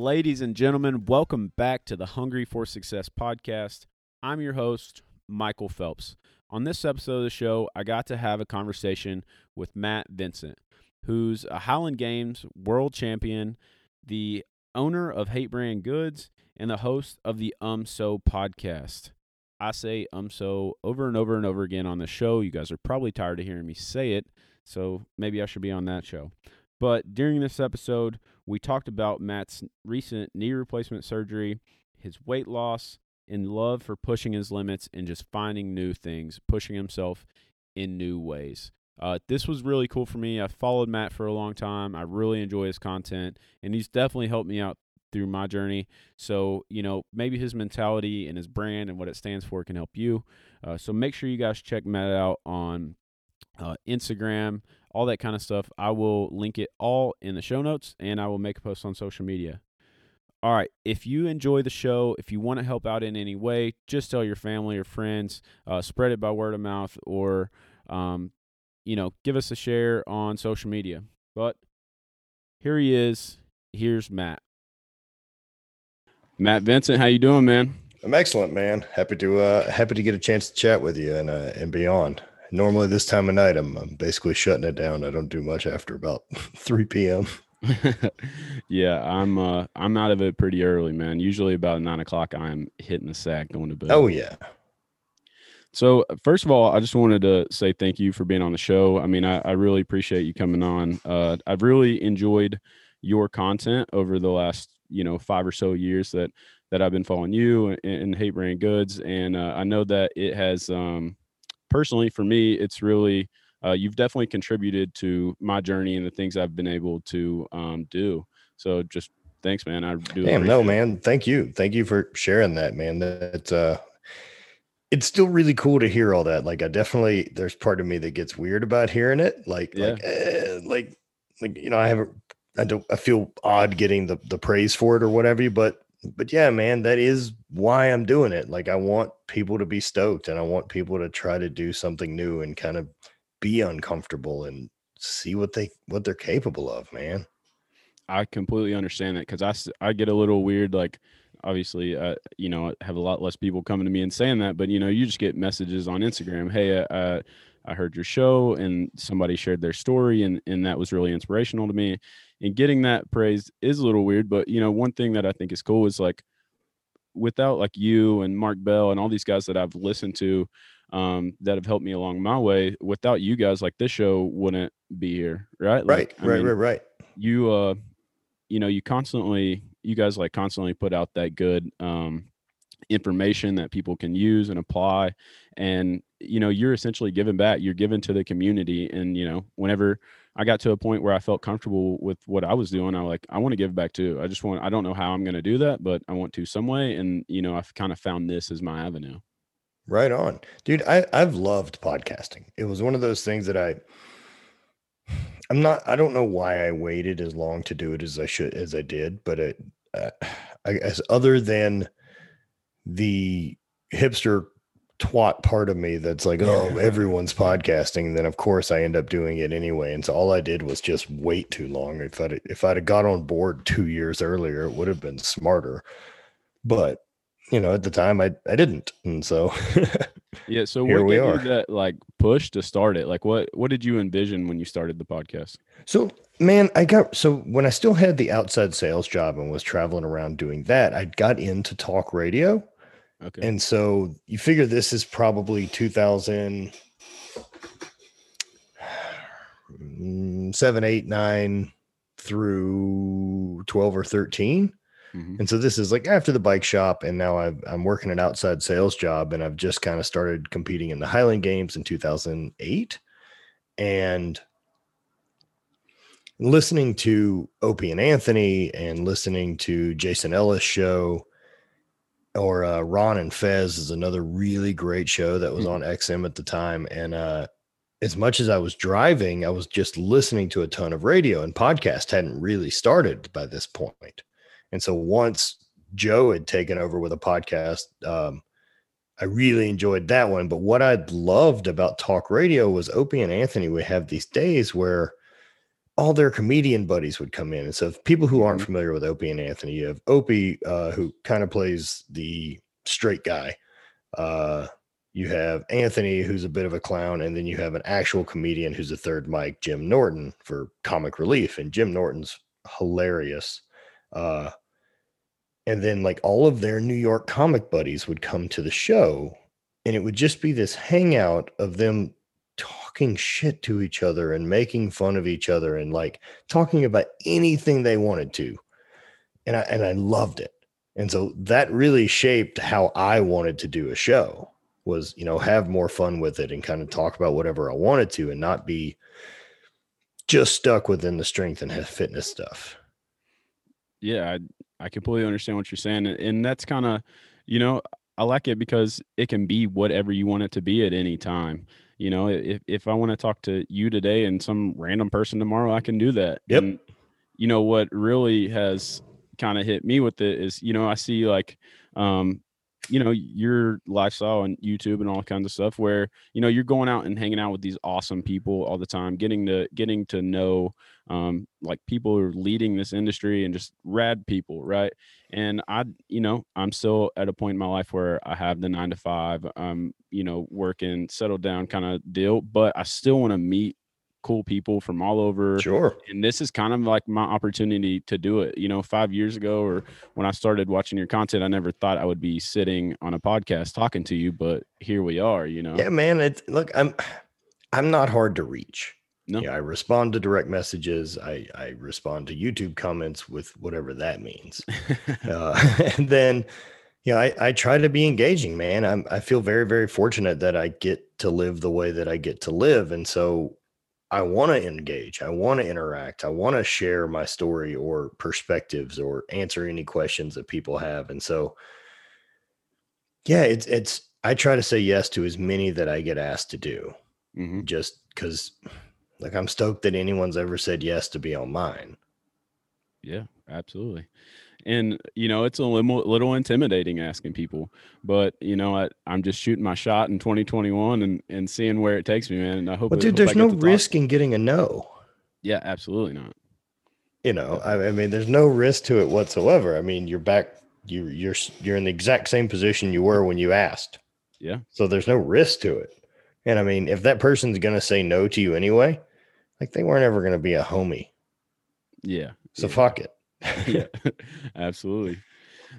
Ladies and gentlemen, welcome back to the Hungry for Success podcast. I'm your host, Michael Phelps. On this episode of the show, I got to have a conversation with Matt Vincent, who's a Highland Games world champion, the owner of HVIII Brand Goods, and the host of the Um So podcast. I say um so over and over and over again on the show. You guys are probably tired of hearing me say it, so maybe I should be on that show. But during this episode, we talked about Matt's recent knee replacement surgery, his weight loss, and love for pushing his limits and just finding new things, pushing himself in new ways. Uh, this was really cool for me. I followed Matt for a long time. I really enjoy his content, and he's definitely helped me out through my journey. So, you know, maybe his mentality and his brand and what it stands for can help you. Uh, so make sure you guys check Matt out on uh, Instagram, all that kind of stuff. I will link it all in the show notes and I will make a post on social media. All right. If you enjoy the show, if you want to help out in any way, just tell your family or friends, uh, spread it by word of mouth, or, um, you know, give us a share on social media. But here he is. Here's Matt. Matt Vincent, how you doing, man? I'm excellent, man. Happy to uh happy to get a chance to chat with you and uh and beyond. Normally this time of night I'm, I'm basically shutting it down. I don't do much after about 3 p.m. yeah, I'm uh I'm out of it pretty early, man. Usually about nine o'clock I'm hitting the sack going to bed. Oh yeah. So first of all, I just wanted to say thank you for being on the show. I mean, I, I really appreciate you coming on. Uh, I've really enjoyed your content over the last you know five or so years that that I've been following you and, and HVIII Brand Goods, and uh, I know that it has um, personally for me, it's really uh, you've definitely contributed to my journey and the things I've been able to um, do. So just thanks, man. I do. Damn, no, man. Thank you. Thank you for sharing that, man. That uh, it's still really cool to hear all that. Like, I definitely there's part of me that gets weird about hearing it. Like, yeah. like, eh, like, like you know, I haven't. I don't. I feel odd getting the the praise for it or whatever. But but yeah, man, that is why I'm doing it. Like, I want people to be stoked, and I want people to try to do something new and kind of be uncomfortable and see what they what they're capable of, man. I completely understand that because I I get a little weird like obviously uh, you know I have a lot less people coming to me and saying that but you know you just get messages on instagram hey uh, uh, i heard your show and somebody shared their story and and that was really inspirational to me. And getting that praise is a little weird but you know one thing that i think is cool is like without like you and mark bell and all these guys that i've listened to um, that have helped me along my way without you guys like this show wouldn't be here right? Like, right right mean, right right. you uh you know you constantly you guys like constantly put out that good um, information that people can use and apply and you know you're essentially giving back you're giving to the community and you know whenever i got to a point where i felt comfortable with what i was doing i like i want to give back too i just want i don't know how i'm going to do that but i want to some way and you know i've kind of found this as my avenue right on dude i i've loved podcasting it was one of those things that i I'm not. I don't know why I waited as long to do it as I should as I did, but it, uh, I guess other than the hipster twat part of me that's like, oh, everyone's podcasting, then of course I end up doing it anyway. And so all I did was just wait too long. If I if I'd have got on board two years earlier, it would have been smarter. But you know, at the time I, I didn't. And so Yeah. So here we are. that like push to start it? Like what what did you envision when you started the podcast? So man, I got so when I still had the outside sales job and was traveling around doing that, I got into talk radio. Okay. And so you figure this is probably 2000 seven, eight, nine through 12 or 13. Mm-hmm. And so this is like after the bike shop, and now i am working an outside sales job, and I've just kind of started competing in the Highland Games in 2008, and listening to Opie and Anthony, and listening to Jason Ellis show, or uh, Ron and Fez is another really great show that was mm-hmm. on XM at the time, and uh, as much as I was driving, I was just listening to a ton of radio, and podcast hadn't really started by this point. And so once Joe had taken over with a podcast, um, I really enjoyed that one. But what I loved about talk radio was Opie and Anthony would have these days where all their comedian buddies would come in. And so, people who aren't Mhm. familiar with Opie and Anthony, you have Opie, uh, who kind of plays the straight guy. Uh, you have Anthony, who's a bit of a clown, and then you have an actual comedian who's a third mic, Jim Norton, for comic relief. And Jim Norton's hilarious. Uh, and then, like, all of their New York comic buddies would come to the show, and it would just be this hangout of them talking shit to each other and making fun of each other and like talking about anything they wanted to. And I and I loved it. And so that really shaped how I wanted to do a show was, you know, have more fun with it and kind of talk about whatever I wanted to and not be just stuck within the strength and fitness stuff. Yeah, I, I completely understand what you're saying. And, and that's kind of, you know, I like it because it can be whatever you want it to be at any time. You know, if, if I want to talk to you today and some random person tomorrow, I can do that. Yep. And, you know, what really has kind of hit me with it is, you know, I see like, um, you know, your lifestyle on YouTube and all kinds of stuff where, you know, you're going out and hanging out with these awesome people all the time, getting to getting to know um like people who are leading this industry and just rad people, right? And I, you know, I'm still at a point in my life where I have the nine to five, um, you know, working, settled down kind of deal, but I still want to meet cool people from all over Sure. and this is kind of like my opportunity to do it you know five years ago or when i started watching your content i never thought i would be sitting on a podcast talking to you but here we are you know Yeah, man. It's look, I'm I'm not hard to reach. No. Yeah, I respond to direct messages. I I respond to YouTube comments with whatever that means. uh, and then you know I, I try to be engaging man I'm, i feel very very fortunate that i get to live the way that i get to live and so i want to engage i want to interact i want to share my story or perspectives or answer any questions that people have and so yeah it's it's i try to say yes to as many that i get asked to do Mhm. just because like i'm stoked that anyone's ever said yes to be on mine. Yeah absolutely. And you know it's a little, little intimidating asking people but you know I, i'm just shooting my shot in 2021 and and seeing where it takes me man and i hope but dude hope I there's no risk in getting a no. Yeah absolutely not. You know I, I mean there's no risk to it whatsoever. I mean you're back you you're you're in the exact same position you were when you asked. Yeah. So there's no risk to it. And i mean if that person's going to say no to you anyway like they weren't ever going to be a homie. Yeah. So yeah. fuck it. Yeah. Absolutely.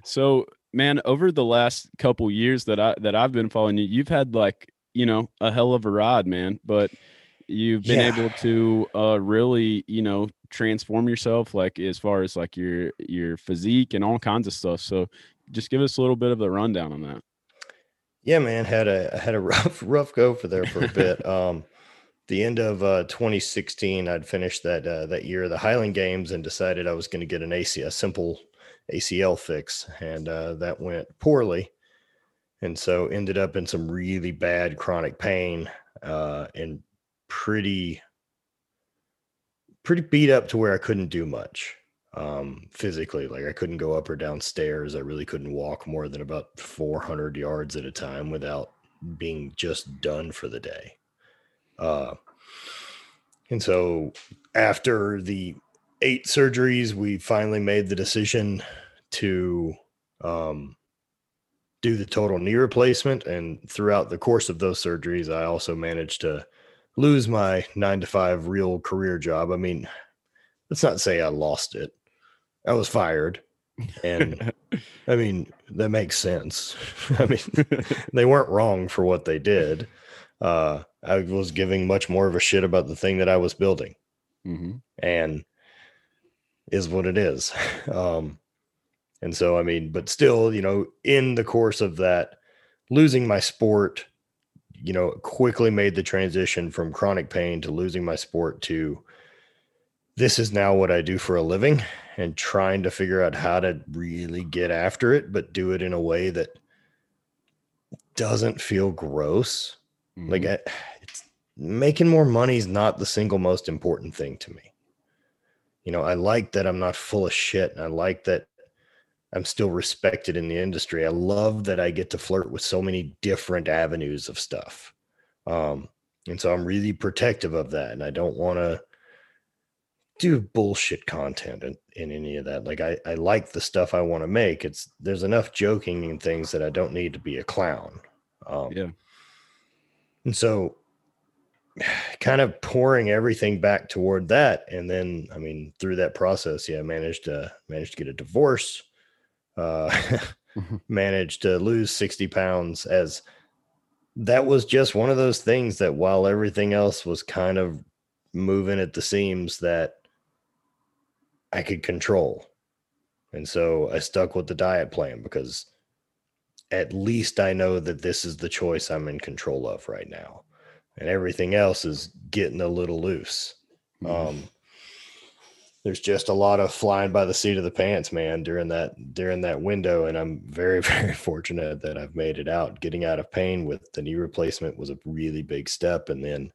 So man over the last couple years that i that i've been following you you've had like you know a hell of a ride man but you've been Yeah. able to uh really you know transform yourself like as far as like your your physique and all kinds of stuff. So just give us a little bit of the rundown on that. Yeah man had a had a rough rough go for there for a bit. Um the end of uh 2016 i'd finished that uh, that year of the highland games and decided i was going to get an ac a simple acl fix and uh that went poorly. And so ended up in some really bad chronic pain uh and pretty pretty beat up to where i couldn't do much um physically. Like i couldn't go up or down stairs. I really couldn't walk more than about 400 yards at a time without being just done for the day uh and so after the eight surgeries we finally made the decision to um do the total knee replacement. And throughout the course of those surgeries i also managed to lose my nine to five real career job. I mean let's not say i lost it. I was fired. And i mean that makes sense. I mean they weren't wrong for what they did. Uh i was giving much more of a shit about the thing that i was building hmm and is what it is. Um, and so, I mean, but still, you know, in the course of that, losing my sport, you know, quickly made the transition from chronic pain to losing my sport to this is now what I do for a living and trying to figure out how to really get after it, but do it in a way that doesn't feel gross. Like Mhm. I, making more money is not the single most important thing to me. You know, I like that I'm not full of shit and I like that I'm still respected in the industry. I love that I get to flirt with so many different avenues of stuff. Um, and so I'm really protective of that and I don't want to do bullshit content in, in any of that. Like I, I like the stuff I want to make. It's there's enough joking and things that I don't need to be a clown. Um, Yeah. And so kind of pouring everything back toward that. And then I mean, through that process, yeah, I managed to managed to get a divorce. Uh managed to lose 60 pounds as that was just one of those things that while everything else was kind of moving at the seams that I could control. And so I stuck with the diet plan because at least I know that this is the choice I'm in control of right now. And everything else is getting a little loose. Mhm. Um, there's just a lot of flying by the seat of the pants, man, during that during that window. And I'm very, very fortunate that I've made it out. Getting out of pain with the knee replacement was a really big step. And then,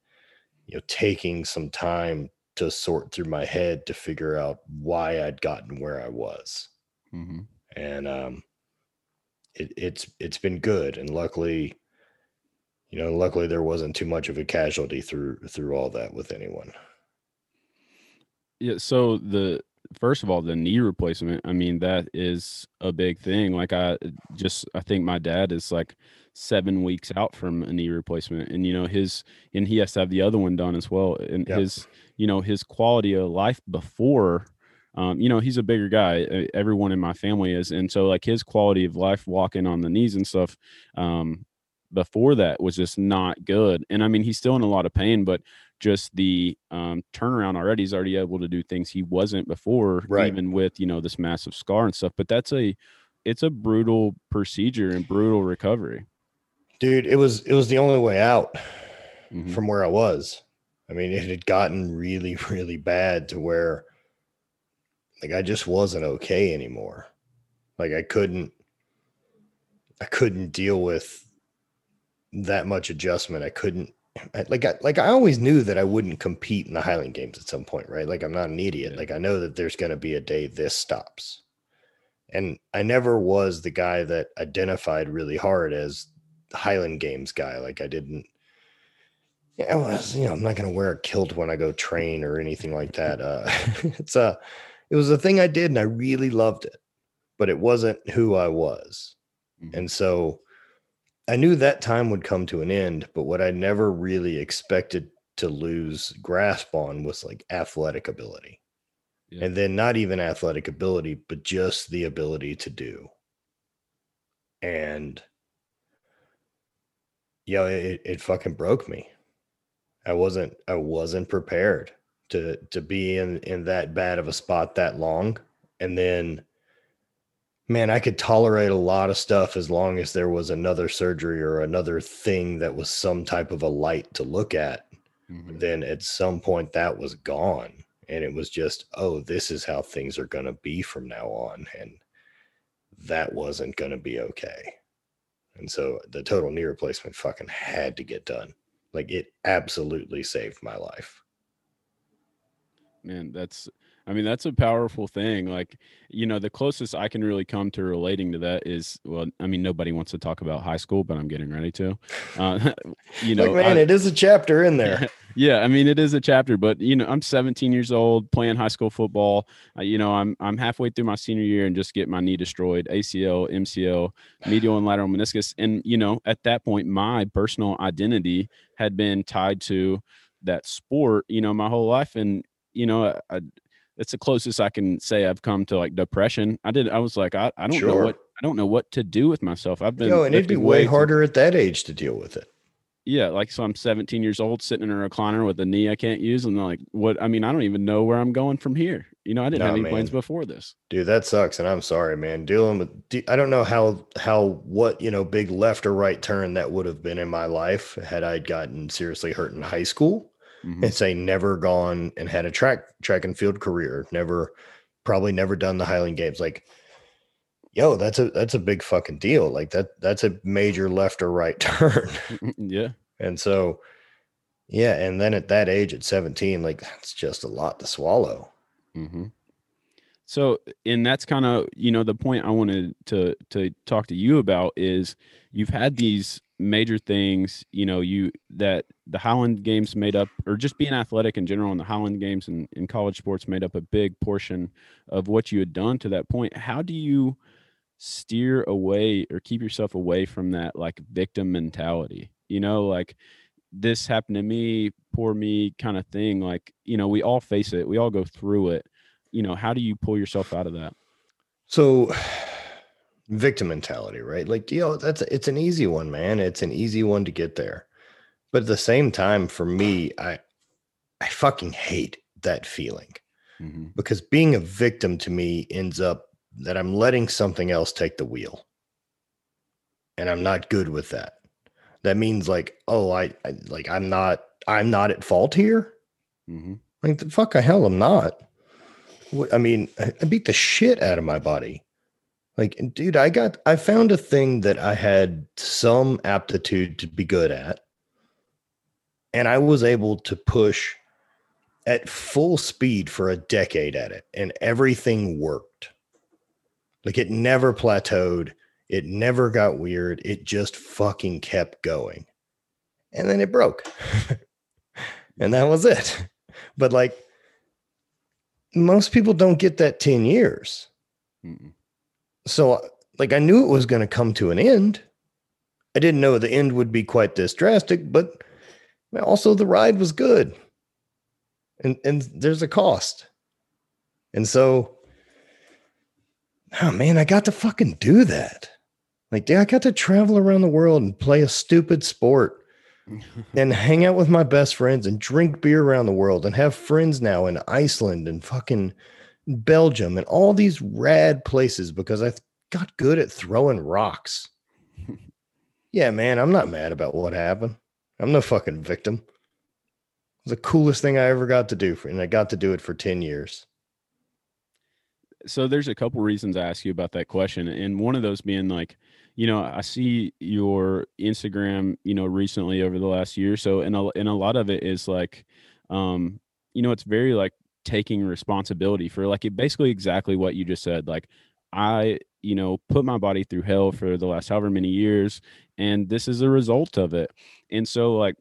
you know, taking some time to sort through my head to figure out why I'd gotten where I was. Mhm. And um it, it's it's been good. And luckily, you know, luckily there wasn't too much of a casualty through through all that with anyone. Yeah. So the first of all, the knee replacement. I mean, that is a big thing. Like I just, I think my dad is like seven weeks out from a knee replacement, and you know his, and he has to have the other one done as well. And Yep. his, you know, his quality of life before. Um, you know, he's a bigger guy. Everyone in my family is, and so like his quality of life, walking on the knees and stuff, um, before that was just not good. And I mean, he's still in a lot of pain, but just the um, turnaround already. He's already able to do things he wasn't before, Right. even with you know this massive scar and stuff. But that's a it's a brutal procedure and brutal recovery. Dude, it was it was the only way out Mhm. from where I was. I mean, it had gotten really, really bad to where like I just wasn't okay anymore. Like I couldn't I couldn't deal with that much adjustment. I couldn't like I like I always knew that I wouldn't compete in the Highland Games at some point, right? Like I'm not an idiot. Yeah. Like I know that there's going to be a day this stops. And I never was the guy that identified really hard as Highland Games guy. Like I didn't yeah, I was, you know, I'm not gonna wear a kilt when I go train or anything like that. Uh it's a it was a thing I did and I really loved it, but it wasn't who I was. Mhm. And so I knew that time would come to an end, but what I never really expected to lose grasp on was like athletic ability. Yeah. And then not even athletic ability, but just the ability to do. And yeah, it, it fucking broke me. I wasn't I wasn't prepared to to be in in that bad of a spot that long. And then man, I could tolerate a lot of stuff as long as there was another surgery or another thing that was some type of a light to look at. Mhm. Then at some point that was gone. And it was just, oh, this is how things are going to be from now on. And that wasn't going to be okay. And so the total knee replacement fucking had to get done. Like it absolutely saved my life. man that's i mean that's a powerful thing like you know the closest i can really come to relating to that is well i mean nobody wants to talk about high school but i'm getting ready to uh, you know like, man, I- it is a chapter in there. yeah i mean it is a chapter but you know i'm 17 years old playing high school football uh, you know i'm i'm halfway through my senior year and just get my knee destroyed acl mcl medial and lateral meniscus and you know at that point my personal identity had been tied to that sport you know my whole life and you know I, It's the closest i can say i've come to like depression i did i was like i, I don't know what i don't know what to do with myself i've been Yo, and it'd be way harder at that age to deal with it. yeah, like so I'm 17 years old sitting in a recliner with a knee I can't use. And like, what I mean, I don't even know where I'm going from here. You know, I didn't have any plans before this. Dude, that sucks, and I'm sorry, man. Dealing with, I don't know how how what you know, big left or right turn that would have been in my life had I gotten seriously hurt in high school, Mhm. and say never gone and had a track track and field career, never, probably never done the Highland Games. Like, yo, that's a that's a big fucking deal. Like that that's a major left or right turn, yeah. and so, yeah, and then at that age, at 17, like that's just a lot to swallow. hmm So, and that's kind of, you know, the point I wanted to, to talk to you about is you've had these major things, you know, you that the Highland Games made up, or just being athletic in general, and the Highland Games and in college sports made up a big portion of what you had done to that point. How do you steer away or keep yourself away from that like victim mentality? You know, like this happened to me, poor me kind of thing. Like, you know, we all face it, we all go through it. You know, how do you pull yourself out of that? So, victim mentality, right? Like, you know, that's it's an easy one, man. It's an easy one to get there. But at the same time, for me, I I fucking hate that feeling. Mm-hmm. Because being a victim to me ends up that I'm letting something else take the wheel. And I'm not good with that that means like, oh, I, I like I'm not I'm not at fault here. Mm-hmm. Like the fuck, I hell, I'm not. I mean, I beat the shit out of my body. Like, dude, I got I found a thing that I had some aptitude to be good at, and I was able to push at full speed for a decade at it, and everything worked. Like it never plateaued. It never got weird. It just fucking kept going. And then it broke. and that was it. But like most people don't get that 10 years. Mm-mm. So like I knew it was going to come to an end. I didn't know the end would be quite this drastic, but also the ride was good. And and there's a cost. And so oh man, I got to fucking do that. Like, dude, I got to travel around the world and play a stupid sport and hang out with my best friends and drink beer around the world and have friends now in Iceland and fucking Belgium and all these rad places because I got good at throwing rocks. yeah, man, I'm not mad about what happened. I'm no fucking victim. It was the coolest thing I ever got to do, for, and I got to do it for 10 years. So there's a couple reasons I ask you about that question, and one of those being like, you know, I see your Instagram, you know, recently over the last year. So, and a, and a lot of it is like, um, you know, it's very like taking responsibility for like it basically exactly what you just said. Like, I, you know, put my body through hell for the last however many years, and this is a result of it. And so, like,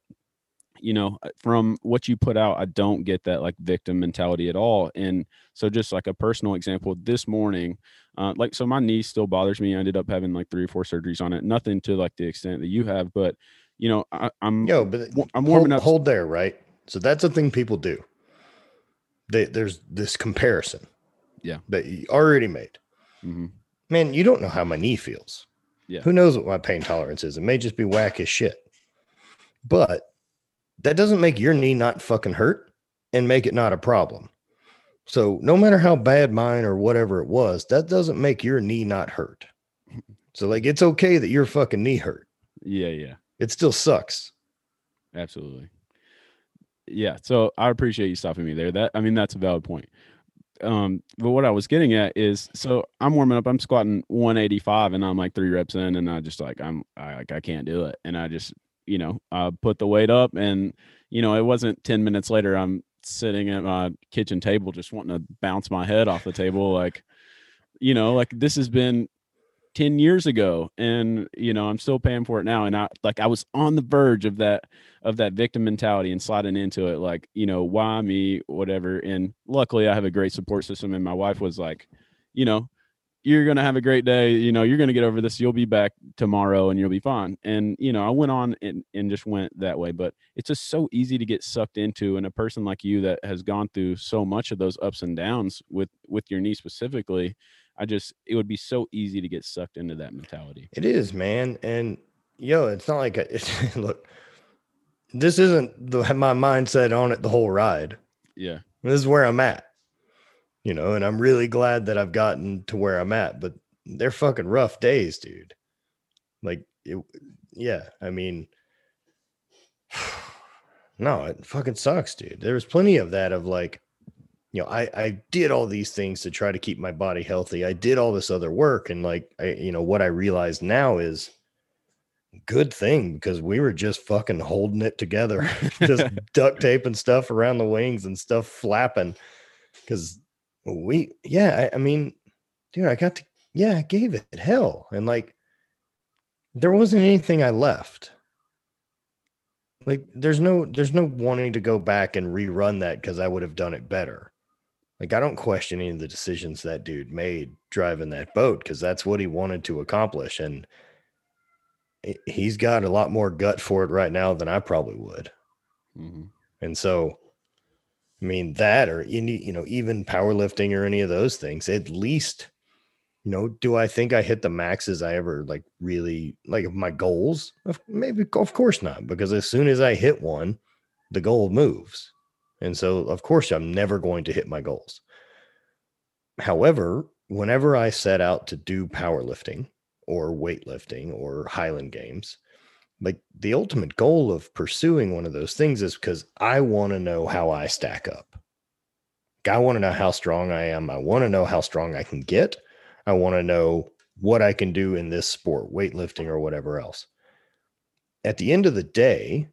you know, uh, from what you put out, I don't get that like victim mentality at all. And so, just like a personal example, this morning, uh, like, so my knee still bothers me. I ended up having like three or four surgeries on it. Nothing to like the extent that you have, but you know, I, am yo, but I'm warming hold, up. Hold there, right? So that's a thing people do. They, there's this comparison, yeah, that you already made. Mm-hmm. Man, you don't know how my knee feels. Yeah, who knows what my pain tolerance is? It may just be whack as shit. But that doesn't make your knee not fucking hurt and make it not a problem. So no matter how bad mine or whatever it was, that doesn't make your knee not hurt. So like it's okay that your fucking knee hurt. Yeah, yeah. It still sucks. Absolutely. Yeah. So I appreciate you stopping me there. That I mean that's a valid point. Um, but what I was getting at is so I'm warming up, I'm squatting 185 and I'm like three reps in and I just like I'm I like I can't do it. And I just you know, i put the weight up and, you know, it wasn't 10 minutes later, I'm sitting at my kitchen table, just wanting to bounce my head off the table. Like, you know, like this has been 10 years ago and, you know, I'm still paying for it now. And I, like, I was on the verge of that, of that victim mentality and sliding into it. Like, you know, why me, whatever. And luckily I have a great support system. And my wife was like, you know, you're to have a great day. You know, you're to get over this. You'll be back tomorrow and you'll be fine. And, you know, I went on and, and just went that way. But it's just so easy to get sucked into. And a person like you that has gone through so much of those ups and downs with, with your knee specifically, I just, it would be so easy to get sucked into that mentality. It is, man. And, yo, it's not like, a, it's, look, this isn't the, my mindset on it the whole ride. Yeah. This is where I'm at you know, and I'm really glad that I've gotten to where I'm at, but they're fucking rough days, dude. Like, it, yeah, I mean, no, it fucking sucks, dude. There was plenty of that of like, you know, I I did all these things to try to keep my body healthy. I did all this other work, and like, I you know what I realize now is good thing because we were just fucking holding it together, just duct taping stuff around the wings and stuff flapping because we yeah I, I, mean dude i got to yeah i gave it hell and like there wasn't anything I left. Like there's no there's no wanting to go back and rerun that because I would have done it better. Like I don't question any of the decisions that dude made driving that boat because that's what he wanted to accomplish. And he's got a lot more gut for it right now than I probably would. Mm-hmm. And so I mean that or any, you know, even powerlifting or any of those things, at least you know, do I think I hit the maxes I ever like really like my goals? Maybe, of course not, because as soon as I hit one, the goal moves. And so, of course, I'm never going to hit my goals. However, whenever I set out to do powerlifting or weightlifting or Highland Games, like the ultimate goal of pursuing one of those things is because I want to know how I stack up. I want to know how strong I am. I want to know how strong I can get. I want to know what I can do in this sport, weightlifting or whatever else. At the end of the day,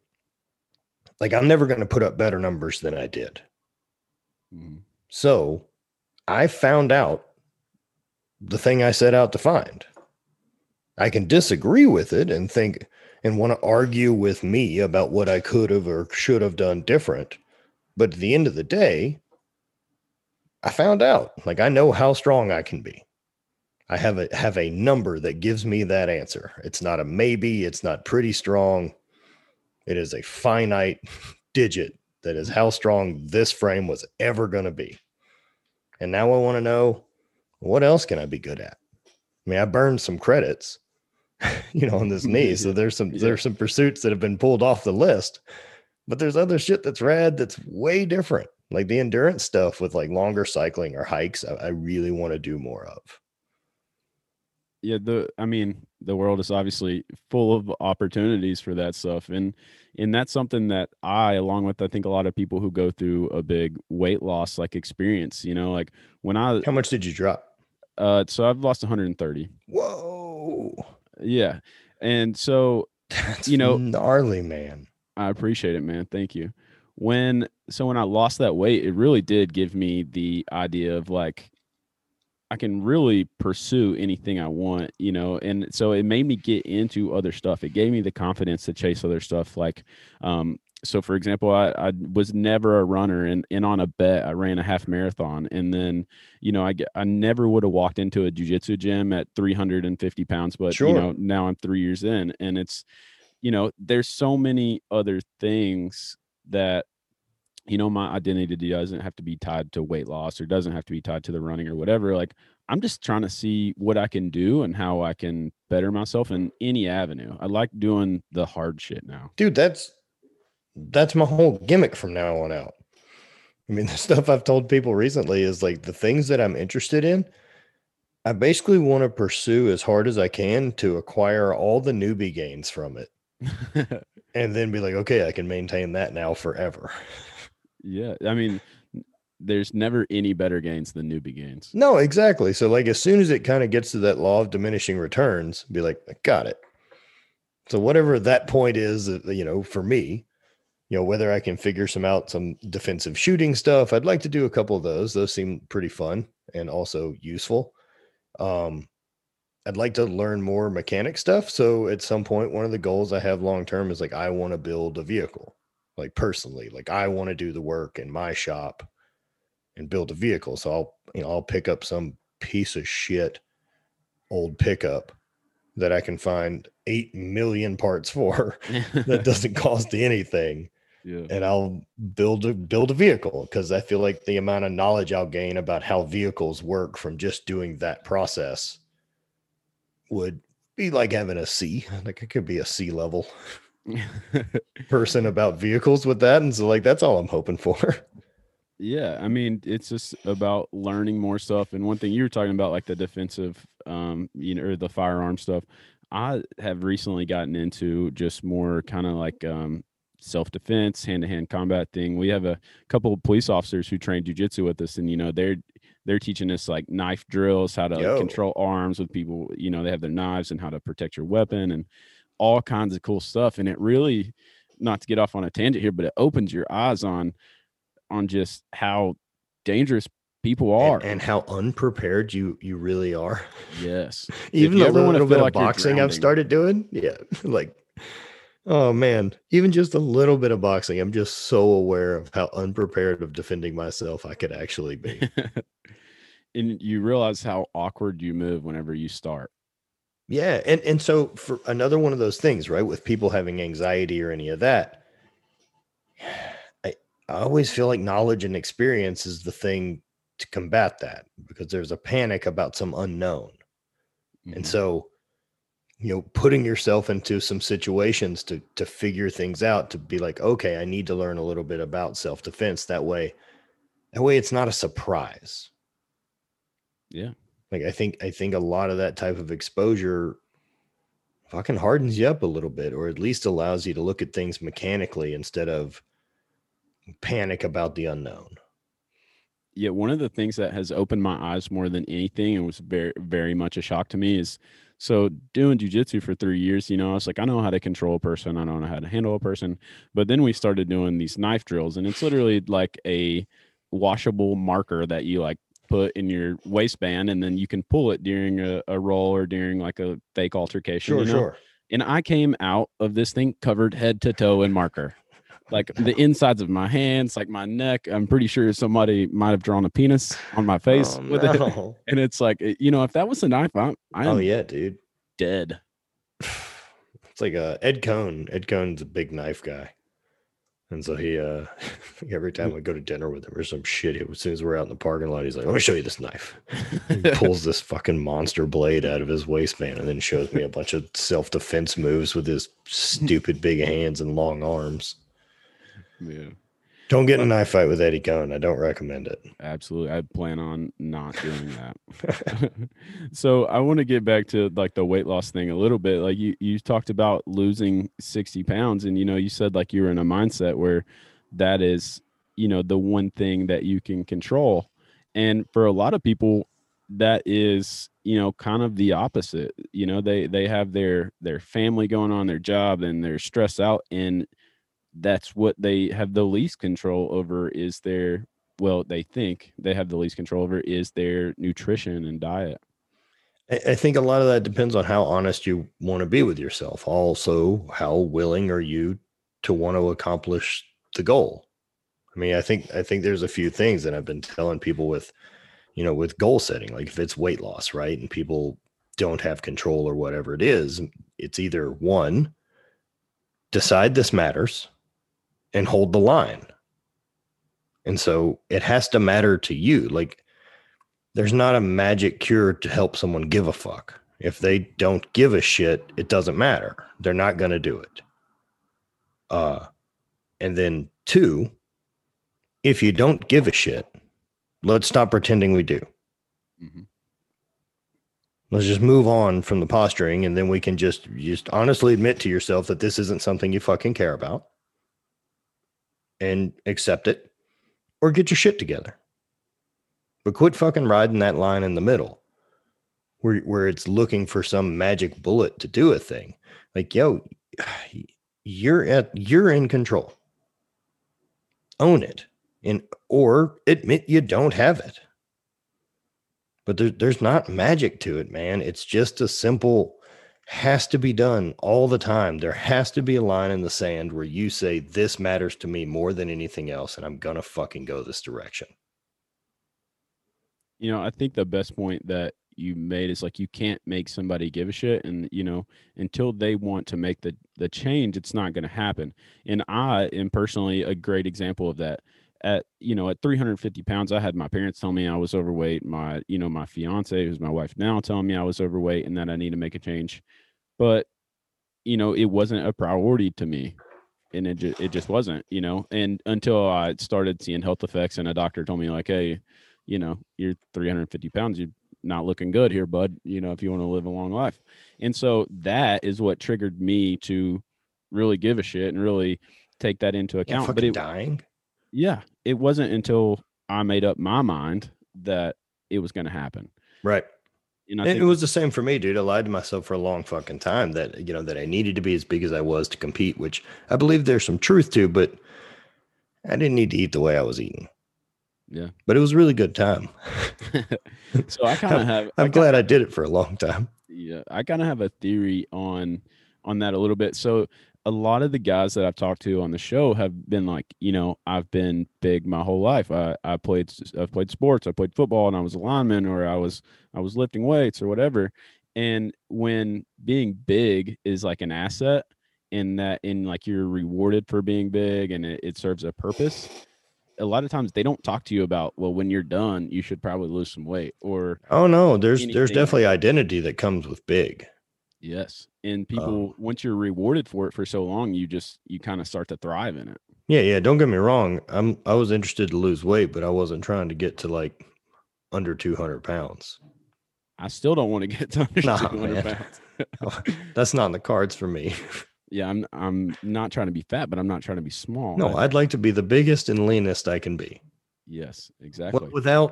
like I'm never going to put up better numbers than I did. Mm-hmm. So I found out the thing I set out to find. I can disagree with it and think and want to argue with me about what I could have or should have done different. But at the end of the day, I found out like I know how strong I can be. I have a have a number that gives me that answer. It's not a maybe, it's not pretty strong. It is a finite digit that is how strong this frame was ever going to be. And now I want to know what else can I be good at? I mean, I burned some credits, you know, on this knee. So there's some yeah. there's some pursuits that have been pulled off the list. But there's other shit that's rad that's way different. Like the endurance stuff with like longer cycling or hikes, I, I really want to do more of yeah the i mean the world is obviously full of opportunities for that stuff and and that's something that i along with i think a lot of people who go through a big weight loss like experience you know like when i how much did you drop uh so i've lost 130 whoa yeah and so that's you know gnarly man i appreciate it man thank you when so when i lost that weight it really did give me the idea of like I can really pursue anything I want, you know. And so it made me get into other stuff. It gave me the confidence to chase other stuff. Like, um, so for example, I, I was never a runner and, and on a bet, I ran a half marathon. And then, you know, I, I never would have walked into a jujitsu gym at 350 pounds, but, sure. you know, now I'm three years in and it's, you know, there's so many other things that you know, my identity doesn't have to be tied to weight loss or doesn't have to be tied to the running or whatever. Like, I'm just trying to see what I can do and how I can better myself in any avenue. I like doing the hard shit now. Dude, that's that's my whole gimmick from now on out. I mean, the stuff I've told people recently is like the things that I'm interested in. I basically want to pursue as hard as I can to acquire all the newbie gains from it. and then be like, okay, I can maintain that now forever. Yeah, I mean, there's never any better gains than newbie gains. No, exactly. So like as soon as it kind of gets to that law of diminishing returns, be like, I got it. So whatever that point is, uh, you know, for me, you know, whether I can figure some out some defensive shooting stuff, I'd like to do a couple of those. Those seem pretty fun and also useful. Um, I'd like to learn more mechanic stuff. So at some point, one of the goals I have long term is like I want to build a vehicle like personally like i want to do the work in my shop and build a vehicle so i'll you know i'll pick up some piece of shit old pickup that i can find 8 million parts for that doesn't cost anything yeah. and i'll build a build a vehicle because i feel like the amount of knowledge i'll gain about how vehicles work from just doing that process would be like having a c like it could be a c level person about vehicles with that. And so like that's all I'm hoping for. Yeah, I mean, it's just about learning more stuff. And one thing you were talking about, like the defensive, um, you know, or the firearm stuff. I have recently gotten into just more kind of like um, self defense, hand to hand combat thing. We have a couple of police officers who train jujitsu with us, and you know, they're they're teaching us like knife drills, how to Yo. control arms with people. You know, they have their knives and how to protect your weapon, and all kinds of cool stuff and it really not to get off on a tangent here but it opens your eyes on on just how dangerous People are. and, and how unprepared you you really are. yes. Even the ever little bit of like you're boxing I've started doing, yeah, like oh man, even just a little bit of boxing, I'm just so aware of how unprepared of defending myself I could actually be. and you realize how awkward you move whenever you start. Yeah, and and so for another one of those things, right, with people having anxiety or any of that, I, I always feel like knowledge and experience is the thing to combat that because there's a panic about some unknown. And Mhm. so, you know, putting yourself into some situations to to figure things out, to be like, okay, I need to learn a little bit about self-defense. That way, that way it's not a surprise. Yeah. Like I think I think a lot of that type of exposure fucking hardens you up a little bit, or at least allows you to look at things mechanically instead of panic about the unknown. yeah, one of the things that has opened my eyes more than anything and was very, very much a shock to me is so doing jujitsu for three years, you know, I was like, I know how to control a person, I don't know how to handle a person. But then we started doing these knife drills, and it's literally like a washable marker that you like put in your waistband, and then you can pull it during a, a roll or during like a fake altercation. Sure, you know? sure. And I came out of this thing covered head to toe in marker. Like the insides of my hands, like my neck. I'm pretty sure somebody might have drawn a penis on my face Oh, with it. And it's like, you know, if that was a knife, I'm, I'm oh yeah, dude. dead. It's like uh, Ed Coan. Ed Coan's a big knife guy. And so he, uh, every time we go to dinner with him or some shit, as soon as we're out in the parking lot, he's like, let me show you this knife. He pulls this fucking monster blade out of his waistband and then shows me a bunch of self defense moves with his stupid big hands and long arms. Yeah, Don't get in a knife fight with Eddie Coan. I don't recommend it. absolutely. I plan on not doing that. so I want to get back to like the weight loss thing a little bit. Like you, you talked about losing 60 pounds and, you know, you said like you were in a mindset where that is, you know, the one thing that you can control. And for a lot of people, that is, you know, kind of the opposite. You know, they, they have their, their family going on, their job, and they're stressed out. And that's what they have the least control over is their, well, they think they have the least control over is their nutrition and diet. I think a lot of that depends on how honest you want to be with yourself. Also, how willing are you to want to accomplish the goal? I mean, I think I think there's a few things that I've been telling people with, you know, with goal setting, like if it's weight loss, right? And people don't have control or whatever it is, it's either one, decide this matters and hold the line. And so it has to matter to you. Like there's not a magic cure to help someone give a fuck. If they don't give a shit, it doesn't matter. They're not going to do it. Uh and then two, if you don't give a shit, let's stop pretending we do. Mhm. Let's just move on from the posturing and then we can just just honestly admit to yourself that this isn't something you fucking care about and accept it or get your shit together. But quit fucking riding that line in the middle where where it's looking for some magic bullet to do a thing. Like, yo, you're at you're in control. Own it. And or admit you don't have it. But there, there's not magic to it, man. It's just a simple has to be done all the time. There has to be a line in the sand where you say, This matters to me more than anything else, and I'm gonna fucking go this direction. you know, I think the best point that you made is like you can't make somebody give a shit, and you know, until they want to make the the change, it's not going to happen. And I am personally a great example of that. At you know, at 350 pounds, I had my parents tell me I was overweight. My you know, my fiance, who's my wife now, telling me I was overweight and that I need to make a change. But you know, it wasn't a priority to me. And it, ju- it just wasn't, you know, and until I started seeing health effects and a doctor told me like, Hey, you know, you're 350 pounds, you're not looking good here, bud. You know, if you want to live a long life. And so that is what triggered me to really give a shit and really take that into account. fucking but it, dying. Yeah, it wasn't until I made up my mind that it was going to happen. Right. And think it was the same for me, dude. I lied to myself for a long fucking time that you know that I needed to be as big as I was to compete, which I believe there's some truth to, but I didn't need to eat the way I was eating. Yeah. But it was a really good time. so I kind of have. I'm I glad I did it for a long time. Yeah, I kind of have a theory on on that a little bit. So a lot of the guys that I've talked to on the show have been like, you know, I've been big my whole life. I, I played I've played sports. I played football and I was a lineman or I was I was lifting weights or whatever. And when being big is like an asset in that in like you're rewarded for being big and it, it serves a purpose, a lot of times they don't talk to you about well when you're done you should probably lose some weight or Oh no, there's there's definitely identity that comes with big. Yes and people once you're rewarded for it for so long you just you kind of start to thrive in it Yeah, yeah. Don't get me wrong. I'm I was interested to lose weight, but I wasn't trying to get to like under 200 pounds. i still don't want to get to under Nah, 200 man. pounds That's not in the cards for me. yeah i'm i'm not trying to be fat but i'm not trying to be small No, I- I'd like to be the biggest and leanest I can be. yes exactly Without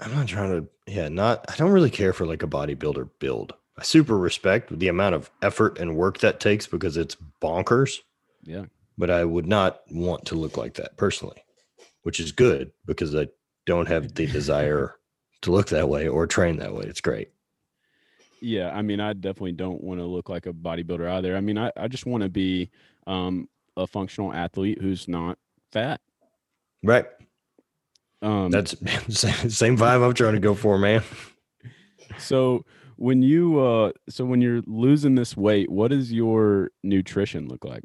I'm not trying to yeah, not I don't really care for like a bodybuilder build. I super respect the amount of effort and work that takes because it's bonkers, yeah but I would not want to look like that personally, which is good because I don't have the desire to look that way or train that way. It's great. yeah i mean i definitely don't want to look like a bodybuilder either i mean i, I just want to be um a functional athlete who's not fat Right. Um That's same same vibe I'm trying to go for, man. So when you uh so when you're losing this weight, what does your nutrition look like?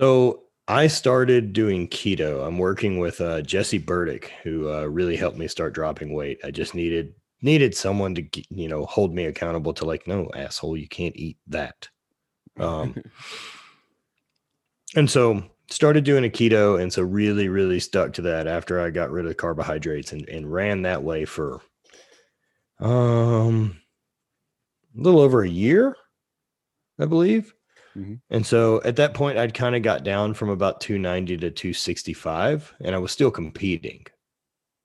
So I started doing keto. I'm working with uh, Jesse Burdick, who uh, really helped me start dropping weight. I just needed needed someone to you know hold me accountable to like, no asshole, you can't eat that. Um, and so started doing a keto, and so really really stuck to that after I got rid of carbohydrates and and ran that way for um a little over a year, I believe. Mhm. And so at that point, I'd kind of got down from about 290 to 265, and I was still competing.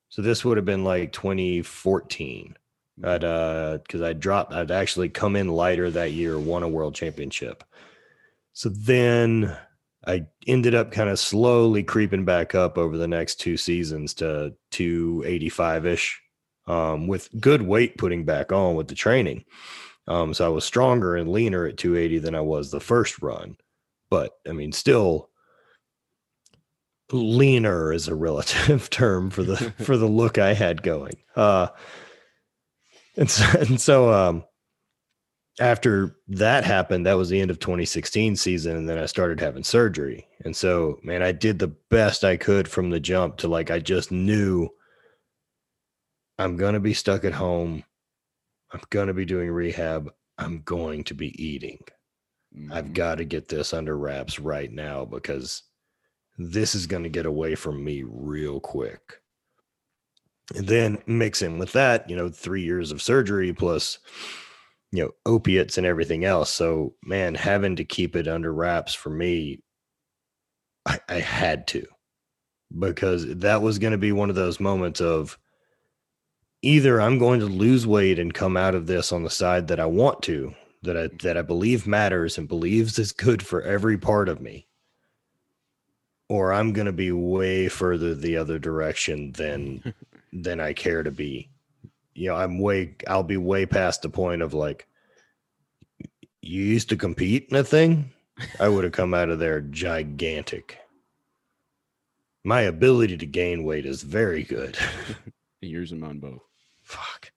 So this would have been like 2014. I'd uh because I dropped, I'd actually come in lighter that year, won a world championship. So then I ended up kind of slowly creeping back up over the next two seasons to 285 ish, um, with good weight putting back on with the training. Um, so I was stronger and leaner at 280 than I was the first run. But I mean, still leaner is a relative term for the for the look I had going. Uh and so, and so um after that happened, that was the end of 2016 season, and then I started having surgery. And so, man, I did the best I could from the jump to like I just knew I'm gonna be stuck at home. I'm going to be doing rehab. I'm going to be eating. I've Mhm. got to get this under wraps right now because this is going to get away from me real quick. And then mix in with that, you know, three years of surgery plus, you know, opiates and everything else. So, man, having to keep it under wraps for me, I, I had to because that was going to be one of those moments of, either I'm going to lose weight and come out of this on the side that I want to, that I that I believe matters and believes is good for every part of me, or I'm going to be way further the other direction than than I care to be. You know, I'm way I'll be way past the point of like you used to compete in a thing. I would have come out of there gigantic. My ability to gain weight is very good. Yours and mine both. Fuck.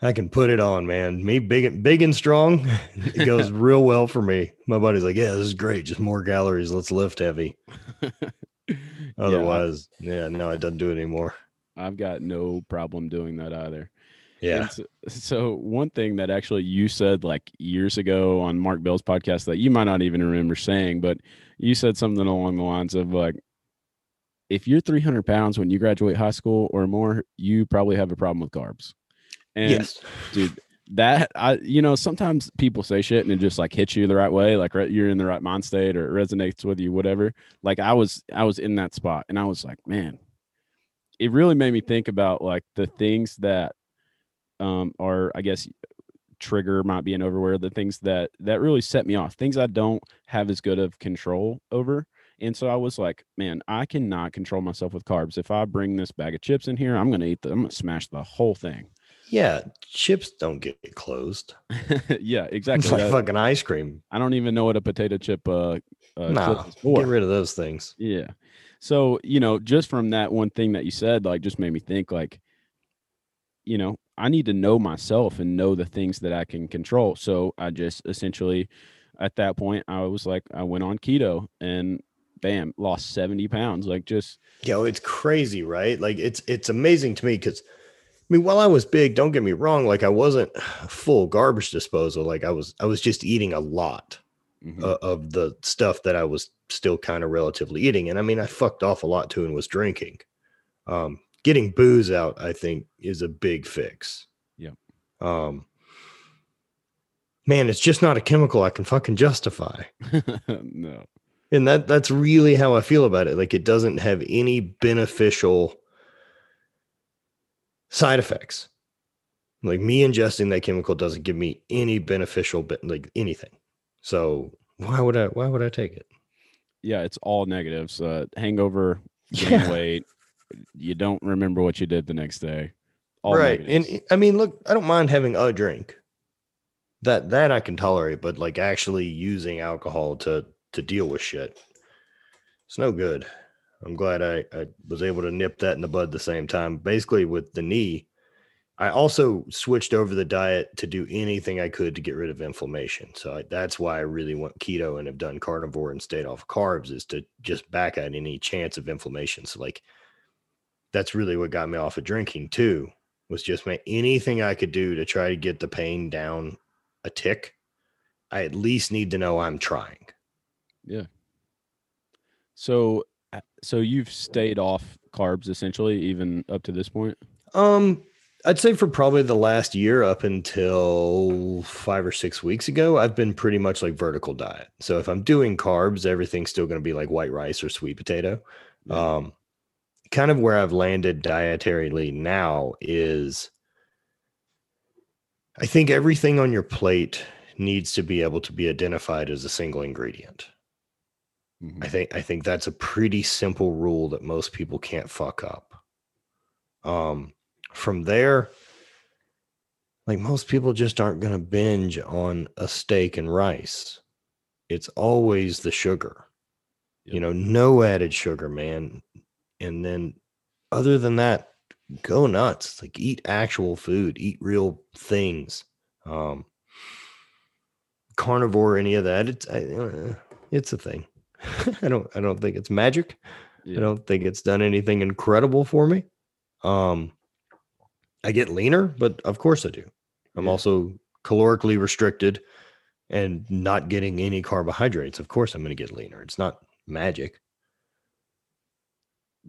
I can put it on, man. Me big and big and strong. It goes real well for me. My buddy's like, yeah, this is great. Just more calories. Let's lift heavy. Yeah, Otherwise, yeah, no, it doesn't do it anymore. I've got no problem doing that either. Yeah. So, so one thing that actually you said like years ago on Mark Bell's podcast that you might not even remember saying, but you said something along the lines of like, if you're 300 pounds when you graduate high school or more, you probably have a problem with carbs. And yes. dude, that I, you know, sometimes people say shit and it just like hits you the right way, like re- you're in the right mind state or it resonates with you, whatever. Like I was, I was in that spot and I was like, man, it really made me think about like the things that um are, I guess, trigger might be an overword, the things that that really set me off, things I don't have as good of control over. And so I was like, man, I cannot control myself with carbs. If I bring this bag of chips in here, I'm gonna eat them I'm gonna smash the whole thing. Yeah, chips don't get closed. yeah, It's exactly. like That- fucking ice cream. I don't even know what a potato chip uh, uh no, for. get rid of those things. Yeah. So, you know, just from that one thing that you said, like, just made me think, like, you know, I need to know myself and know the things that I can control. So I just essentially, at that point, I was like, I went on keto and bam, lost 70 pounds. Like, just, Yo, it's crazy, right? Like it's it's amazing to me because I mean, while I was big, don't get me wrong, like I wasn't full garbage disposal. Like I was I was just eating a lot mhm, uh, of the stuff that I was still kind of relatively eating. And I mean, I fucked off a lot too and was drinking. Um, getting booze out, I think, is a big fix. Yeah. Um, man, it's just not a chemical I can fucking justify. no. And that that's really how I feel about it. Like it doesn't have any beneficial side effects. Like me ingesting that chemical doesn't give me any beneficial like anything. So why would I why would I take it? Yeah, it's all negatives. Uh, hangover, gain Yeah. weight, you don't remember what you did the next day. All right. negatives. And I mean, look, I don't mind having a drink. That that I can tolerate, but like actually using alcohol to to deal with shit, it's no good. I'm glad I, I was able to nip that in the bud at the same time. Basically, with the knee, I also switched over the diet to do anything I could to get rid of inflammation. So I, that's why I really want keto and have done carnivore and stayed off carbs is to just back out any chance of inflammation. So like that's really what got me off of drinking too was just anything I could do to try to get the pain down a tick. I at least need to know I'm trying. Yeah. So, so you've stayed off carbs essentially, even up to this point. Um, I'd say for probably the last year up until five or six weeks ago, I've been pretty much like vertical diet. So if I'm doing carbs, everything's still going to be like white rice or sweet potato. Yeah. Um, kind of where I've landed dietarily now is I think everything on your plate needs to be able to be identified as a single ingredient. Mhm. I think I think that's a pretty simple rule that most people can't fuck up. Um, from there, like most people just aren't going to binge on a steak and rice. It's always the sugar. You know, no added sugar, man. And then other than that, go nuts. Like eat actual food, eat real things. Um carnivore any of that, it's I, uh, it's a thing. I don't I don't think it's magic. Yeah. I don't think it's done anything incredible for me. Um, I get leaner, but of course I do. I'm Yeah. also calorically restricted and not getting any carbohydrates. Of course I'm going to get leaner. It's not magic.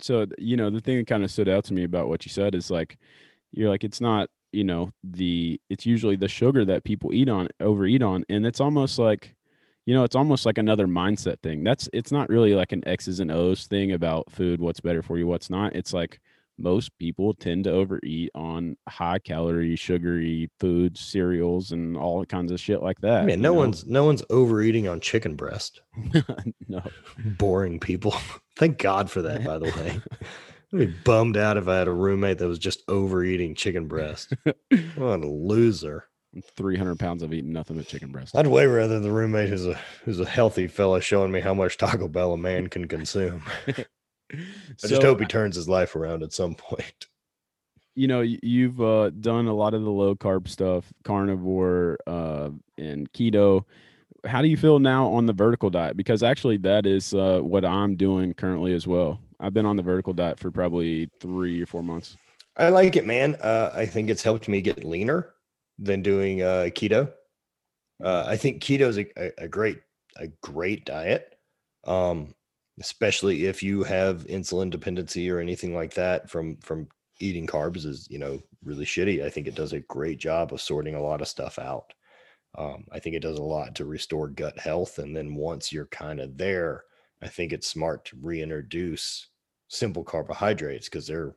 so you know the thing that kind of stood out to me about what you said is like you're like it's not you know the it's usually the sugar that people eat on overeat on and it's almost like you know it's almost like another mindset thing that's it's not really like an x's and o's thing about food what's better for you what's not it's like most people tend to overeat on high calorie sugary foods cereals and all kinds of shit like that Man, no know? one's no one's overeating on chicken breast. no Boring people. Thank God for that, by the way. I'd be bummed out if I had a roommate that was just overeating chicken breast. What a loser. 300 pounds of eating nothing but chicken breast I'd way rather the roommate who's a who's a healthy fella showing me how much Taco Bell a man can consume. I just hope he turns his life around at some point. you know you've uh, done a lot of the low carb stuff carnivore uh, and keto how do you feel now on the vertical diet because actually that is uh, what i'm doing currently as well i've been on the vertical diet for probably three or four months I like it, man. Uh, I think it's helped me get leaner than doing uh, keto. Uh, I think keto is a, a, a great a great diet, um, especially if you have insulin dependency or anything like that from from eating carbs is you know really shitty. I think it does a great job of sorting a lot of stuff out. Um, I think it does a lot to restore gut health, and then once you're kind of there, I think it's smart to reintroduce simple carbohydrates because they're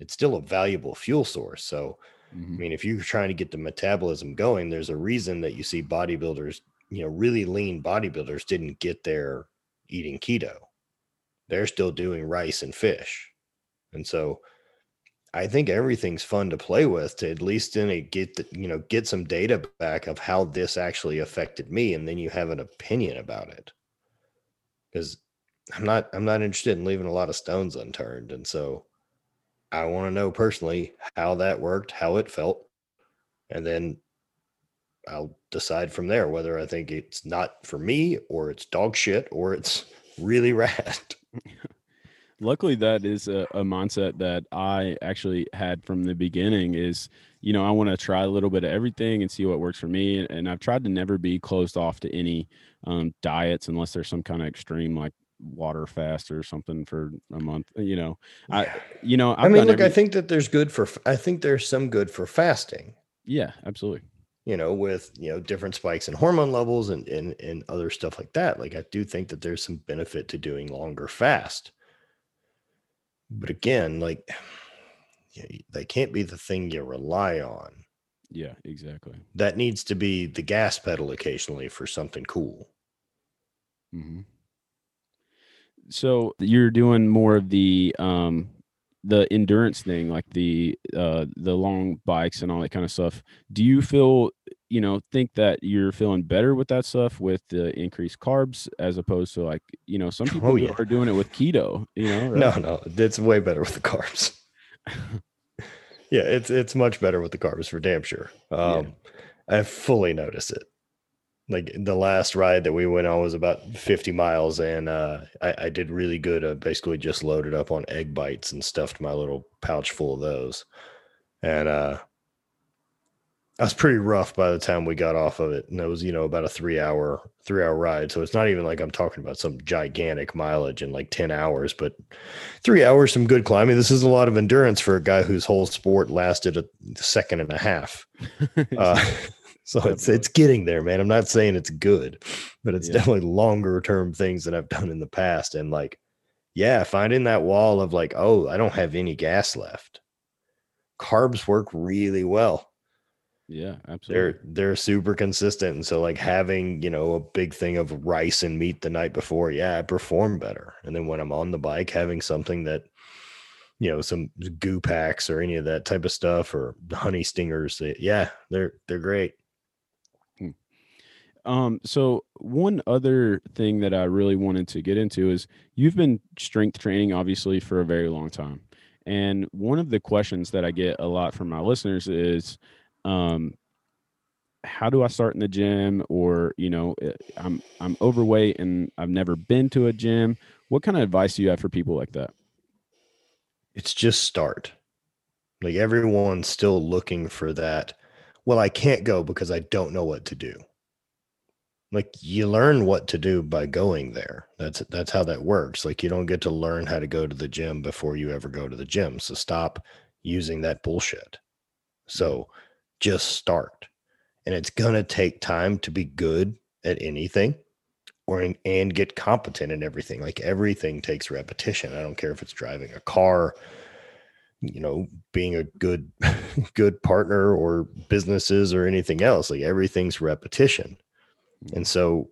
it's still a valuable fuel source. So I Mhm. mean, if you're trying to get the metabolism going, there's a reason that you see bodybuilders, you know, really lean bodybuilders didn't get there eating keto. They're still doing rice and fish. And so I think everything's fun to play with to at least in a get the, you know get some data back of how this actually affected me, and then you have an opinion about it. Because I'm not I'm not interested in leaving a lot of stones unturned, and so I want to know personally how that worked, how it felt, and then I'll decide from there whether I think it's not for me or it's dog shit or it's really rad. luckily that is a, a, mindset that i actually had from the beginning is you know i want to try a little bit of everything and see what works for me and i've tried to never be closed off to any um, diets unless there's some kind of extreme like water fast or something for a month you know. I you know I've i mean look every... i think that there's good for i think there's some good for fasting. Yeah absolutely you know with you know different spikes in hormone levels and and, and other stuff like that like i do think that there's some benefit to doing longer fast but again, like they can't be the thing you rely on. Yeah, exactly. That needs to be the gas pedal occasionally for something cool. Mm-hmm. So you're doing more of the um the endurance thing, like the uh the long bikes and all that kind of stuff. Do you feel you know think that you're feeling better with that stuff with the increased carbs as opposed to like you know some oh, people oh, yeah. are doing it with keto you know right? no no it's way better with the carbs yeah it's it's much better with the carbs for damn sure um yeah. i fully notice it like the last ride that we went on was about 50 miles and uh, I, I, did really good i basically just loaded up on egg bites and stuffed my little pouch full of those and uh I was pretty rough by the time we got off of it. And it was, you know, about a three hour, three hour ride. So it's not even like I'm talking about some gigantic mileage in like 10 hours, but three hours, some good climbing. This is a lot of endurance for a guy whose whole sport lasted a second and a half. uh, so it's, it's getting there, man. I'm not saying it's good, but it's yeah. definitely longer term things that I've done in the past. And like, yeah, finding that wall of like, oh, I don't have any gas left. Carbs work really well yeah, absolutely. They're they're super consistent. And so like having, you know, a big thing of rice and meat the night before, yeah, I perform better. And then when I'm on the bike, having something that, you know, some goo packs or any of that type of stuff or honey stingers, they, yeah, they're they're great. Um, so one other thing that I really wanted to get into is you've been strength training obviously for a very long time. And one of the questions that I get a lot from my listeners is, um, how do I start in the gym? Or you know, eh, I'm I'm overweight and I've never been to a gym. What kind of advice do you have for people like that? It's just start. Like everyone's still looking for that. Well, I can't go because I don't know what to do. Like you learn what to do by going there. That's that's how that works. Like you don't get to learn how to go to the gym before you ever go to the gym. So stop using that bullshit. Mm-hmm. So just start. And it's going to take time to be good at anything or in, and get competent in everything. Like everything takes repetition. I don't care if it's driving a car, you know, being a good good partner or businesses or anything else. Like everything's repetition. And so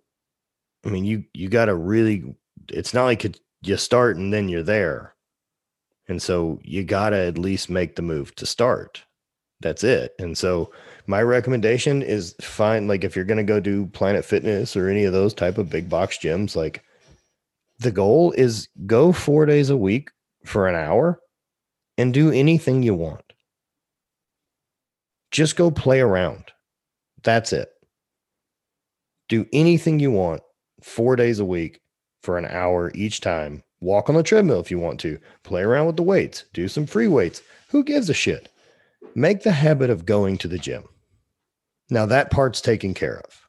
I mean, you you got to really it's not like you start and then you're there. And so you got to at least make the move to start that's it. And so my recommendation is find like if you're going to go do Planet Fitness or any of those type of big box gyms, like the goal is go 4 days a week for an hour and do anything you want. Just go play around. That's it. Do anything you want 4 days a week for an hour each time. Walk on the treadmill if you want to. Play around with the weights. Do some free weights. Who gives a shit? make the habit of going to the gym. Now, that part's taken care of.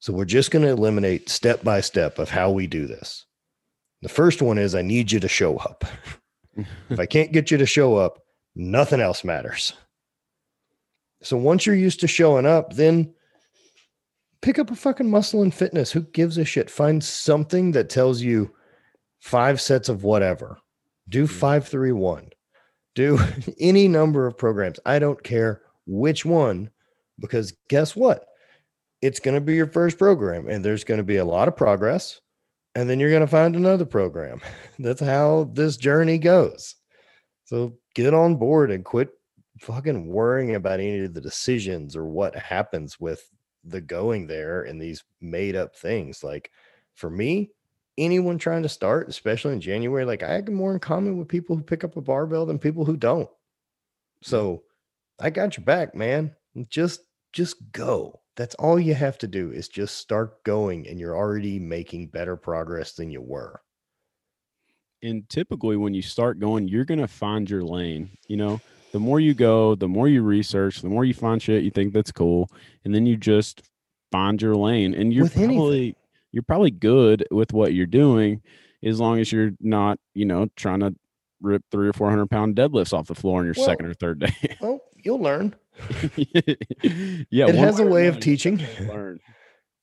So, we're just going to eliminate step by step of how we do this. The first one is I need you to show up. if I can't get you to show up, nothing else matters. So, once you're used to showing up, then pick up a fucking muscle and fitness. Who gives a shit? Find something that tells you five sets of whatever. Do hmm. five, three, one do any number of programs. I don't care which one, because guess what? It's going to be your first program, and there's going to be a lot of progress. and then you're going to find another program. That's how this journey goes. So get on board and quit fucking worrying about any of the decisions or what happens with the going there and these made up things. Like for me, anyone trying to start, especially in January, like I have more in common with people who pick up a barbell than people who don't. Mm. So I got your back, man. Just just go. That's all you have to do is just start going and you're already making better progress than you were. And typically when you start going, you're going to find your lane, you know. The more you go, the more you research, the more you find shit you think that's cool, and then you just find your lane and you're With probably anything. you're probably good with what you're doing as long as you're not, you know, trying to rip three or four hundred pound deadlifts off the floor on your Well, second or third day. Well, you'll learn. yeah, It has a way of teaching. learn.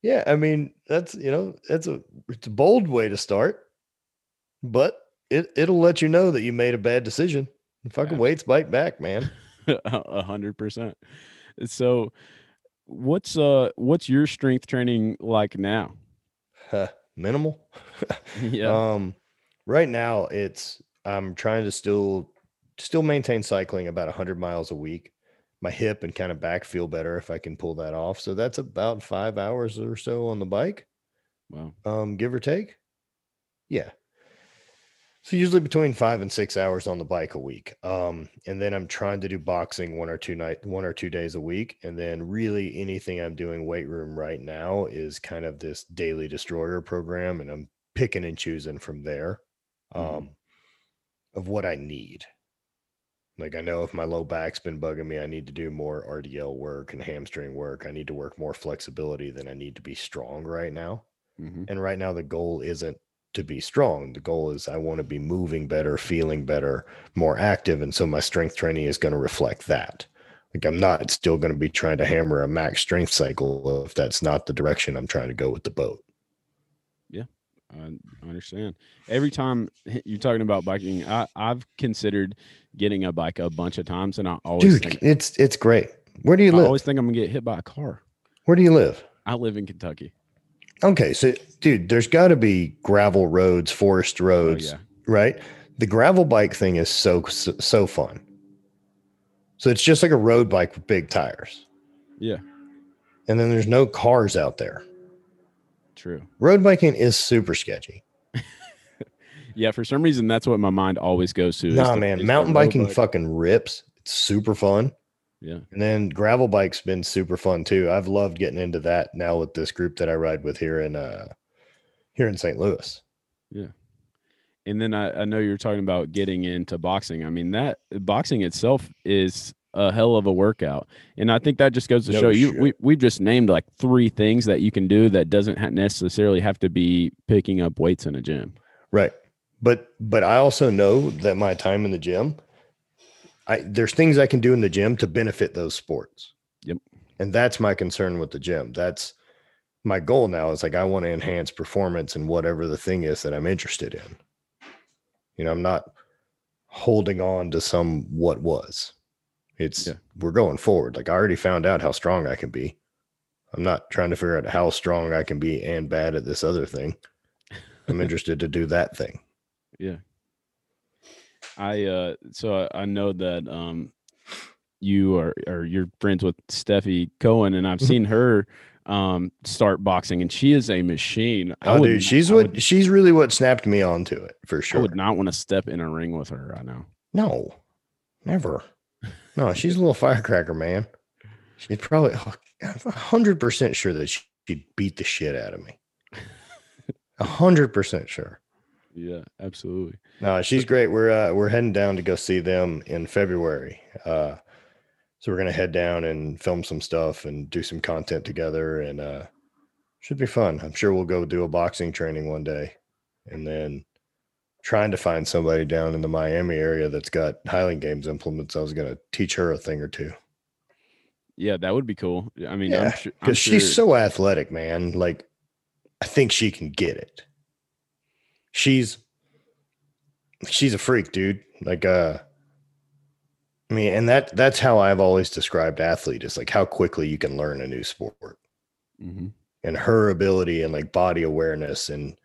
Yeah, I mean, that's you know, that's a it's a bold way to start, but it it'll let you know that you made a bad decision. Fucking Yeah. weights bite back, man. A hundred percent. So, what's uh, what's your strength training like now? Huh, minimal. yeah, Um, right now it's I'm trying to still still maintain cycling about 100 miles a week. My hip and kind of back feel better if I can pull that off. So that's about 5 hours or so on the bike, wow, um give or take. Yeah. So usually between 5 and 6 hours on the bike a week. Um and then I'm trying to do boxing one or two night one or two days a week and then really anything I'm doing weight room right now is kind of this daily destroyer program and I'm picking and choosing from there um, Mhm. of what I need. Like I know if my low back's been bugging me, I need to do more RDL work and hamstring work. I need to work more flexibility than I need to be strong right now. hmm And right now the goal isn't to be strong. The goal is I want to be moving better, feeling better, more active. And so my strength training is going to reflect that. Like I'm not still going to be trying to hammer a max strength cycle if that's not the direction I'm trying to go with the boat. Yeah, I understand. Every time you're talking about biking, I, I've considered getting a bike a bunch of times, and I always Dude, think it's it's great. Where do you I live? I always think I'm gonna get hit by a car. Where do you live? I live in Kentucky. Okay, so dude, there's got to be gravel roads, forest Oh roads, yeah, right? The gravel bike thing is so so, so fun. So it's just like a road bike with big tires. yeah, And then there's no cars out there. true. Road biking is super sketchy. Yeah, for some reason that's what my mind always goes to. Nah, the- man, mountain biking bike. fucking rips. It's super fun. Yeah, And then gravel bike's been super fun too. I've loved getting into that now with this group that I ride with here in uh here in St. Louis. Yeah. And then I, I know you're talking about getting into boxing. I mean that boxing itself is a hell of a workout, and I think that just goes to No show you. We we've just named like three things that you can do that doesn't necessarily have to be picking up weights in a gym. Right. But but I also know that my time in the gym, I there's things I can do in the gym to benefit those sports. Yep. And that's my concern with the gym. That's my goal now is like I want to enhance performance in whatever the thing is that I'm interested in. You know, I'm not holding on to some what was. It's Yeah. we're going forward. Like I already found out how strong I can be. I'm not trying to figure out how strong I can be and bad at this other thing. I'm interested to do that thing. Yeah. I uh so I, I know that um you are or you're friends with Stefi Cohen and I've seen her um start boxing and she is a machine. I Oh, would dude, she's I what would, she's really what snapped me onto it for sure. I would not want to step in a ring with her right now. No, never. No, she's a little firecracker, man. She'd probably, oh, hundred percent sure that she- she'd beat the shit out of me. A hundred percent sure. Yeah, absolutely. No, she's great. We're uh, we're heading down to go see them in February. Uh, so we're gonna head down and film some stuff and do some content together, and uh, should be fun. I'm sure we'll go do a boxing training one day, and then trying to find somebody down in the Miami area that's got Highland Games implements. I was gonna teach her a thing or two Yeah, that would be cool. I mean, Yeah, I'm sure because she's so athletic, man. Like, I think she can get it. She's she's a freak, dude. Like, uh, I mean, and that that's how I've always described athlete is like how quickly you can learn a new sport Mhm. and her ability and like body awareness and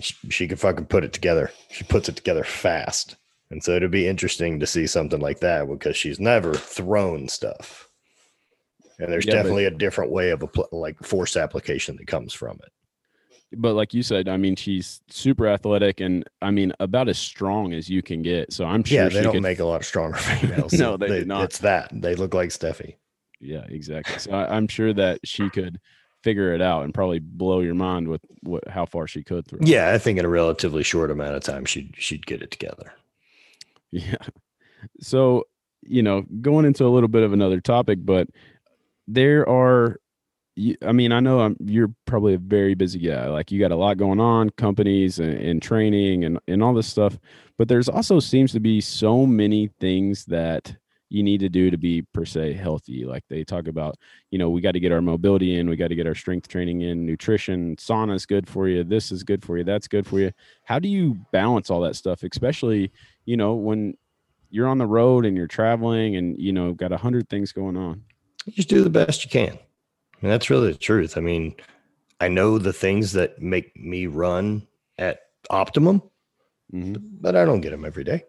she, she can fucking put it together. She puts it together fast. And so it'd be interesting to see something like that because she's never thrown stuff. And there's Yeah, but- definitely a different way of a pl- like force application that comes from it. But like you said, I mean, she's super athletic and I mean about as strong as you can get. So I'm sure yeah, she they don't could, make a lot of stronger females. No, they do not. It's that they look like Stefi. Yeah, exactly. So I, I'm sure that she could figure it out and probably blow your mind with what how far she could throw. Yeah, I think in a relatively short amount of time she'd she'd get it together. Yeah. So, you know, going into a little bit of another topic, but there are you- I mean, I know I'm, you're probably a very busy guy. Like you got a lot going on, companies and, and training and, and all this stuff. But there's also seems to be so many things that you need to do to be per se healthy. Like they talk about, you know, we got to get our mobility in, we got to get our strength training in, nutrition, sauna is good for you, this is good for you, that's good for you. How do you balance all that stuff, especially, you know, when you're on the road and you're traveling and you know got a hundred things going on? You just do the best you can. And that's really the truth. I mean, I know the things that make me run at optimum, Mhm. but I don't get them every day.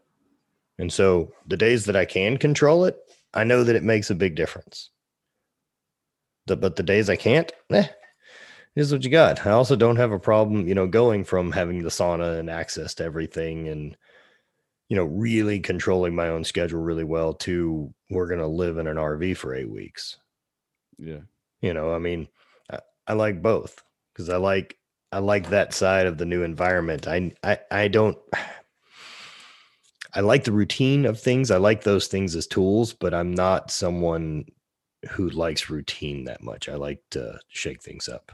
And so the days that I can control it, I know that it makes a big difference. The, but the days I can't, eh, here's what you got. I also don't have a problem, you know, going from having the sauna and access to everything and, you know, really controlling my own schedule really well to we're going to live in an RV for eight weeks. Yeah. You know, I mean, I, I like both because I like I like that side of the new environment. I I I don't I like the routine of things. I like those things as tools, but I'm not someone who likes routine that much. I like to shake things up.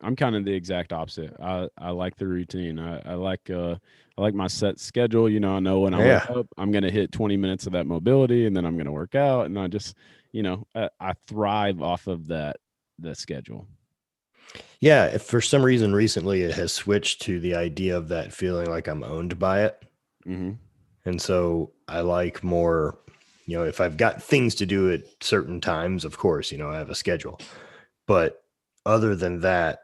I'm kind of the exact opposite. I, I like the routine. I, I like uh I like my set schedule. You know, I know when I wake up, I'm gonna hit 20 minutes of that mobility, and then I'm gonna work out, and I just, you know, I, I thrive off of that the schedule. Yeah, if for some reason recently it has switched to the idea of that feeling like I'm owned by it. hmm And so I like more, you know, if I've got things to do at certain times, of course, you know, I have a schedule. But other than that,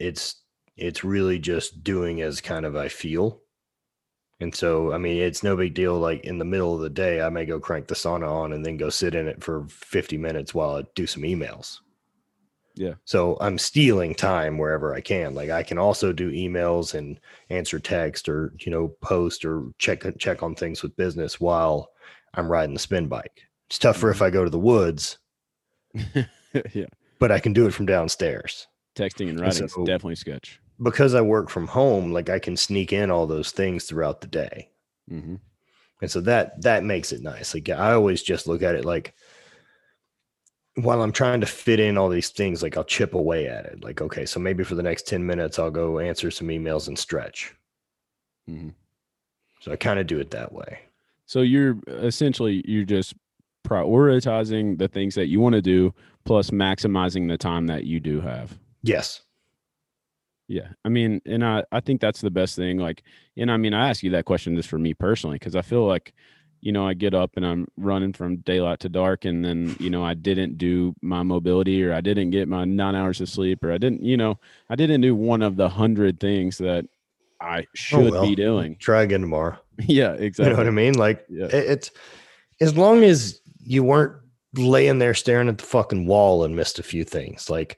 it's it's really just doing as kind of I feel. And so, I mean, it's no big deal. Like in the middle of the day, I may go crank the sauna on and then go sit in it for 50 minutes while I do some emails. Yeah. So I'm stealing time wherever I can. Like I can also do emails and answer text or, you know, post or check check on things with business while I'm riding the spin bike. It's tougher if mm-hmm. I go to the woods, yeah. but I can do it from downstairs. Texting and writing is so- definitely sketch. Because I work from home, like I can sneak in all those things throughout the day. hmm And so that that makes it nice. Like I always just look at it like while I'm trying to fit in all these things, like I'll chip away at it. Like, okay, so maybe for the next 10 minutes, I'll go answer some emails and stretch. hmm So I kind of do it that way. So you're essentially you're just prioritizing the things that you want to do, plus maximizing the time that you do have. Yes. Yeah. I mean, and I, I think that's the best thing. Like, and I mean, I ask you that question just for me personally, because I feel like, you know, I get up and I'm running from daylight to dark, and then, you know, I didn't do my mobility or I didn't get my nine hours of sleep or I didn't, you know, I didn't do one of the hundred things that I oh, should well. be doing. Try again tomorrow. yeah, exactly. You know what I mean? Like Yeah. it- it's as long as you weren't laying there staring at the fucking wall and missed a few things. Like,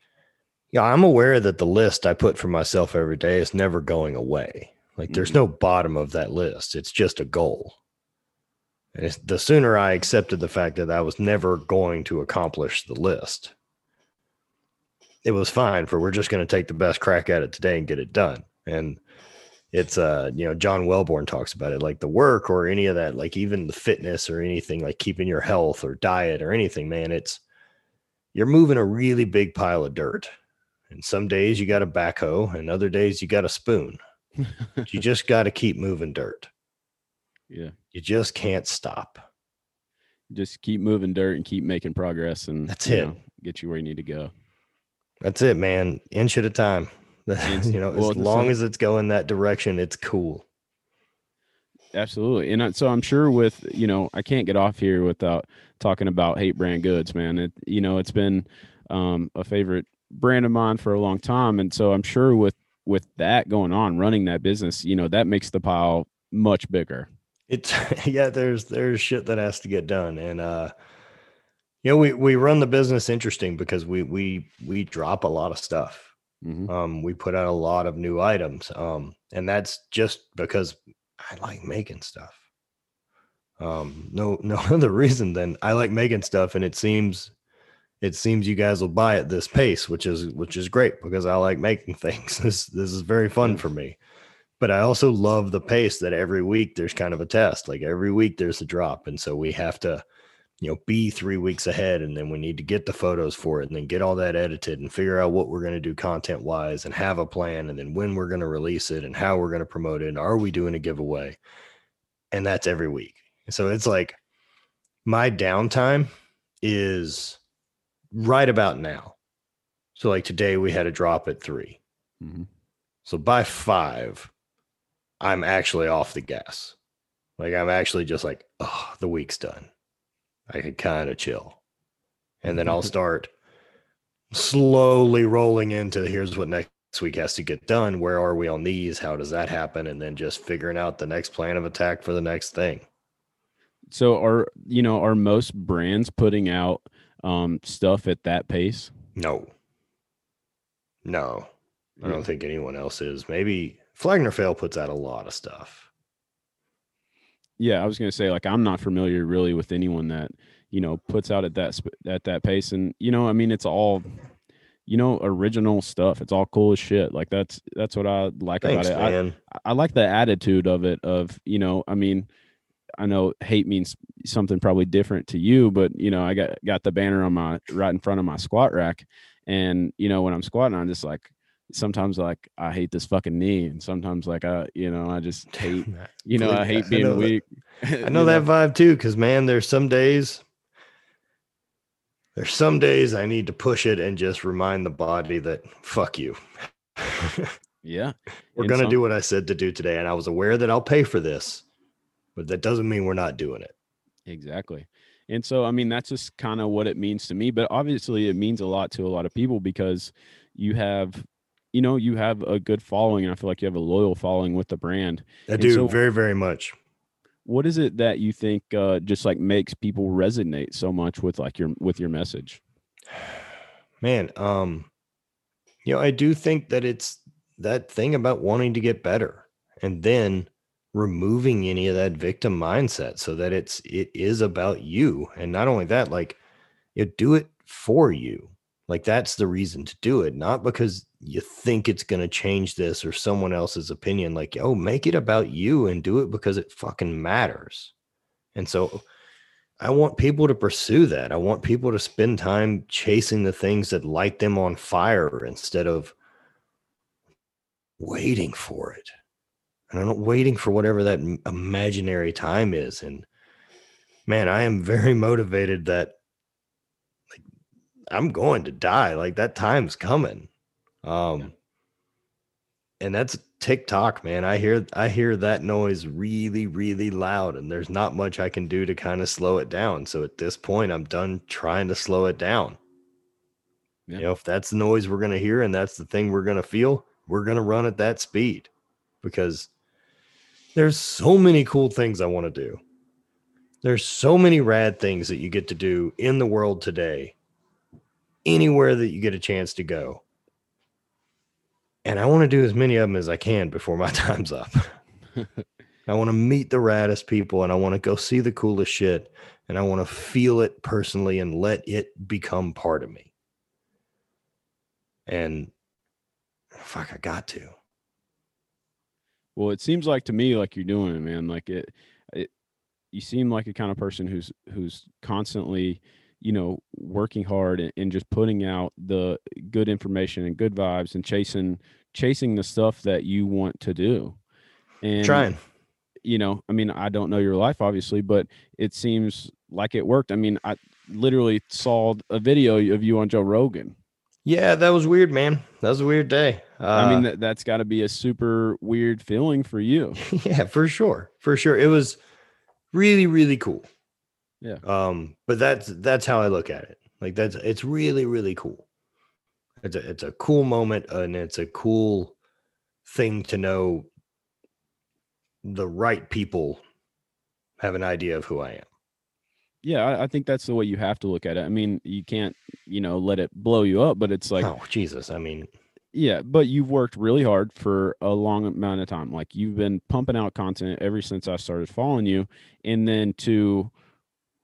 yeah, I'm aware that the list I put for myself every day is never going away. Like, there's Mhm. no bottom of that list. It's just a goal. And it's, the sooner I accepted the fact that I was never going to accomplish the list, it was fine for we're just going to take the best crack at it today and get it done. And it's uh you know John Welbourn talks about it like the work or any of that like even the fitness or anything like keeping your health or diet or anything man it's you're moving a really big pile of dirt and some days you got a backhoe and other days you got a spoon you just got to keep moving dirt yeah. you just can't stop Just keep moving dirt and keep making progress, and That's it. know, get you where you need to go. that's it man inch at a time you know well, as long as it's going that direction it's cool Absolutely. And so I'm sure with, you know, I can't get off here without talking about HVIII brand goods, man. It, you know, it's been um, a favorite brand of mine for a long time. And so I'm sure with with that going on, running that business, you know, that makes the pile much bigger. It's yeah, there's there's shit that has to get done. And uh you know, we we run the business interesting because we we we drop a lot of stuff. Mhm. Um, we put out a lot of new items. Um, and that's just because I like making stuff. Um, no, no other reason than I like making stuff, and it seems it seems you guys will buy at this pace, which is which is great because I like making things. This this is very fun for me. But I also love the pace that every week there's kind of a test. Like every week there's a drop. And so we have to, you know, be three weeks ahead and then we need to get the photos for it and then get all that edited and figure out what we're going to do content wise and have a plan and then when we're going to release it and how we're going to promote it and are we doing a giveaway? And that's every week. So it's like my downtime is right about now. So like today we had a drop at three. Mhm. So by five, I'm actually off the gas. Like I'm actually just like, oh, the week's done. I could kind of chill. And then I'll start slowly rolling into here's what next week has to get done. Where are we on these? How does that happen? And then just figuring out the next plan of attack for the next thing. So are you know are most brands putting out um, stuff at that pace? No. No. I don't think anyone else is. Maybe Flag Nor Fail puts out a lot of stuff. Yeah, I was gonna say like I'm not familiar really with anyone that you know puts out at that at that pace, and you know I mean it's all you know original stuff. It's all cool as shit. Like that's that's what I like Thanks, about it. I. I like the attitude of it. Of you know I mean I know hate means something probably different to you, but you know I got got the banner on my right in front of my squat rack, and you know when I'm squatting, I'm just like sometimes like I hate this fucking knee, and sometimes like I you know I just hate you know I hate I being that- weak. I know that vibe too, because man, there's some days, there's some days I need to push it and just remind the body that fuck you. Yeah. we're gonna some- do what I said to do today, and I was aware that I'll pay for this, but that doesn't mean we're not doing it. Exactly. And so, I mean, that's just kind of what it means to me. But obviously, it means a lot to a lot of people because you have, you know, you have a good following. And I feel like you have a loyal following with the brand. I do so- very, very much. What is it that you think uh, just like makes people resonate so much with like your with your message? man um you know i do think that it's that thing about wanting to get better and then removing any of that victim mindset so that it's it is about you and not only that like you do it for you like that's the reason to do it not because you think it's going to change this or someone else's opinion like oh make it about you and do it because it fucking matters and so I want people to pursue that. I want people to spend time chasing the things that light them on fire instead of waiting for it. And I'm not waiting for whatever that imaginary time is. And man, I am very motivated that like I'm going to die. Like that time's coming. Um and that's tick tock, man. I hear I hear that noise really, really loud, and there's not much I can do to kind of slow it down. So at this point, I'm done trying to slow it down. Yeah. You know, if that's the noise we're gonna hear and that's the thing we're gonna feel, we're gonna run at that speed because there's so many cool things I want to do. There's so many rad things that you get to do in the world today, anywhere that you get a chance to go. And I want to do as many of them as I can before my time's up. I want to meet the raddest people and I want to go see the coolest shit and I want to feel it personally and let it become part of me. And fuck, I got to. Well, it seems like to me like you're doing it, man. Like it, it you seem like a kind of person who's who's constantly, you know, working hard and, and just putting out the good information and good vibes and chasing chasing the stuff that you want to do. And Trying. you know, I mean, I don't know your life obviously, but it seems like it worked. I mean, I literally saw a video of you on Joe Rogan. Yeah, that was weird, man. That was a weird day. Uh, I mean, that, that's got to be a super weird feeling for you. yeah, for sure. For sure. It was really, really cool. Yeah. Um, but that's that's how I look at it. Like that's it's really, really cool. It's a it's a cool moment and it's a cool thing to know the right people have an idea of who I am. Yeah, I, I, think that's the way you have to look at it. I mean, you can't, you know, let it blow you up, but it's like, oh Jesus, I mean, yeah, but you've worked really hard for a long amount of time. Like you've been pumping out content ever since I started following you, and then to,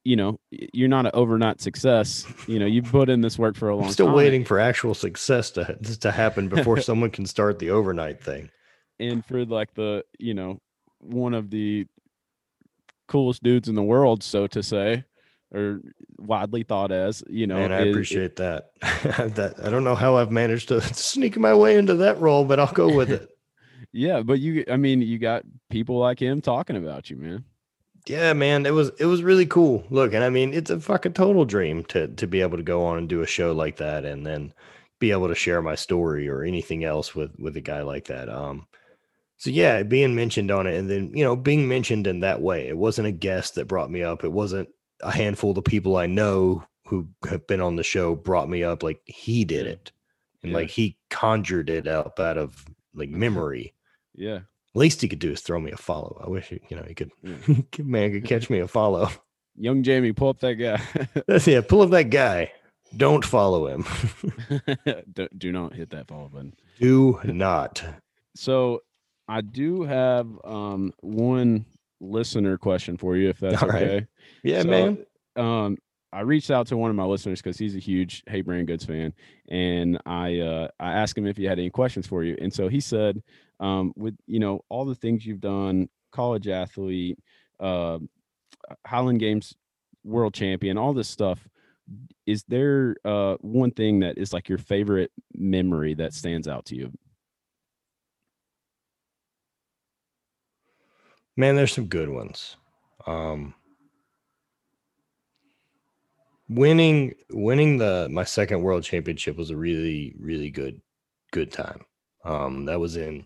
you know, you're not an overnight success. You know, you've put in this work for a long. I'm still time. waiting for actual success to to happen before someone can start the overnight thing. And for like the, you know, one of the coolest dudes in the world, so to say, or widely thought as, you know. And I is, appreciate that. that I don't know how I've managed to sneak my way into that role, but I'll go with it. yeah, but you I mean, you got people like him talking about you, man. Yeah, man, it was it was really cool. Look, and I mean, it's a fucking total dream to to be able to go on and do a show like that and then be able to share my story or anything else with with a guy like that. Um so yeah, being mentioned on it and then, you know, being mentioned in that way. It wasn't a guest that brought me up. It wasn't a handful of the people I know who have been on the show brought me up. Like he did it. And yeah. like he conjured it up out of like memory. yeah. Least he could do is throw me a follow. I wish he, you know he could yeah. man could catch me a follow. Young Jamie, pull up that guy. yeah, pull up that guy. Don't follow him. do, do not hit that follow button. Do not. So I do have um, one listener question for you, if that's All okay. Right. Yeah, so, man. Um, I reached out to one of my listeners because he's a huge HVIII Brand Goods fan, and I uh, I asked him if he had any questions for you, and so he said, um, with you know all the things you've done, college athlete, uh, Highland Games world champion, all this stuff. Is there uh, one thing that is like your favorite memory that stands out to you? Man, there's some good ones. Um, winning winning the my second world championship was a really really good good time. Um, that was in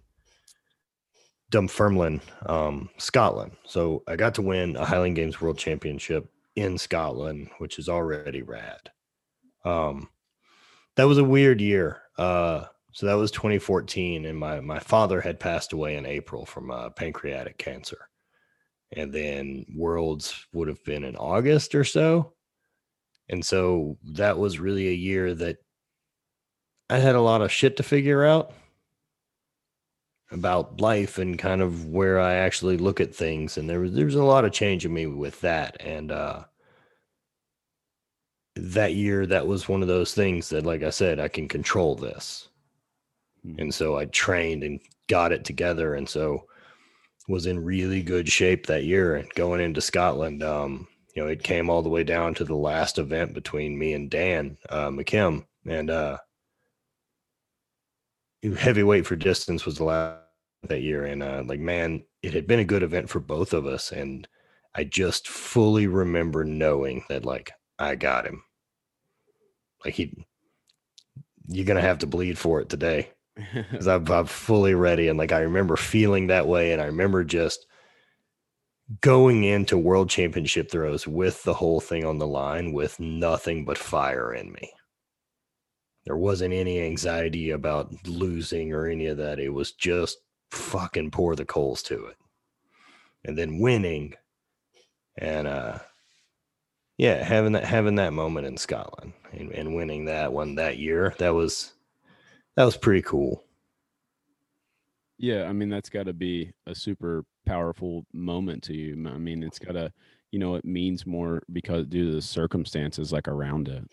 Dunfermline, um, Scotland. So I got to win a Highland Games World Championship in Scotland, which is already rad. Um, that was a weird year. Uh, so that was 2014, and my my father had passed away in April from uh, pancreatic cancer, and then Worlds would have been in August or so, and so that was really a year that I had a lot of shit to figure out about life and kind of where I actually look at things, and there was there was a lot of change in me with that, and uh, that year that was one of those things that, like I said, I can control this Mm-hmm. And so I trained and got it together. And so was in really good shape that year and going into Scotland. Um, you know, it came all the way down to the last event between me and Dan uh, McKim. And uh, heavyweight for distance was the last that year. And uh, like, man, it had been a good event for both of us. And I just fully remember knowing that, like, I got him. Like, he, you're going to have to bleed for it today because I'm, I'm fully ready. And like, I remember feeling that way. And I remember just going into world championship throws with the whole thing on the line with nothing but fire in me. There wasn't any anxiety about losing or any of that. It was just fucking pour the coals to it. And then winning and uh yeah, having that having that moment in Scotland and, and winning that one that year, that was that was pretty cool. Yeah, I mean that's got to be a super powerful moment to you. I mean, it's got to, you know, it means more because due to the circumstances like around it.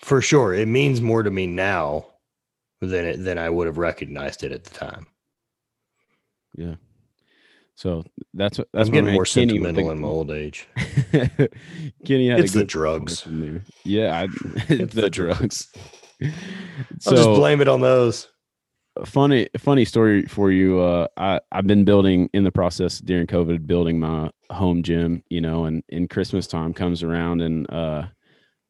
For sure, it means more to me now than it than I would have recognized it at the time. Yeah. So that's what that's I'm getting more Kenny sentimental in my old age. Kenny had it's the drugs. Yeah, I, it's the, the drugs. drugs so, I'll just blame it on those. Funny, funny story for you. Uh, I I've been building in the process during COVID, building my home gym. You know, and in Christmas time comes around, and uh,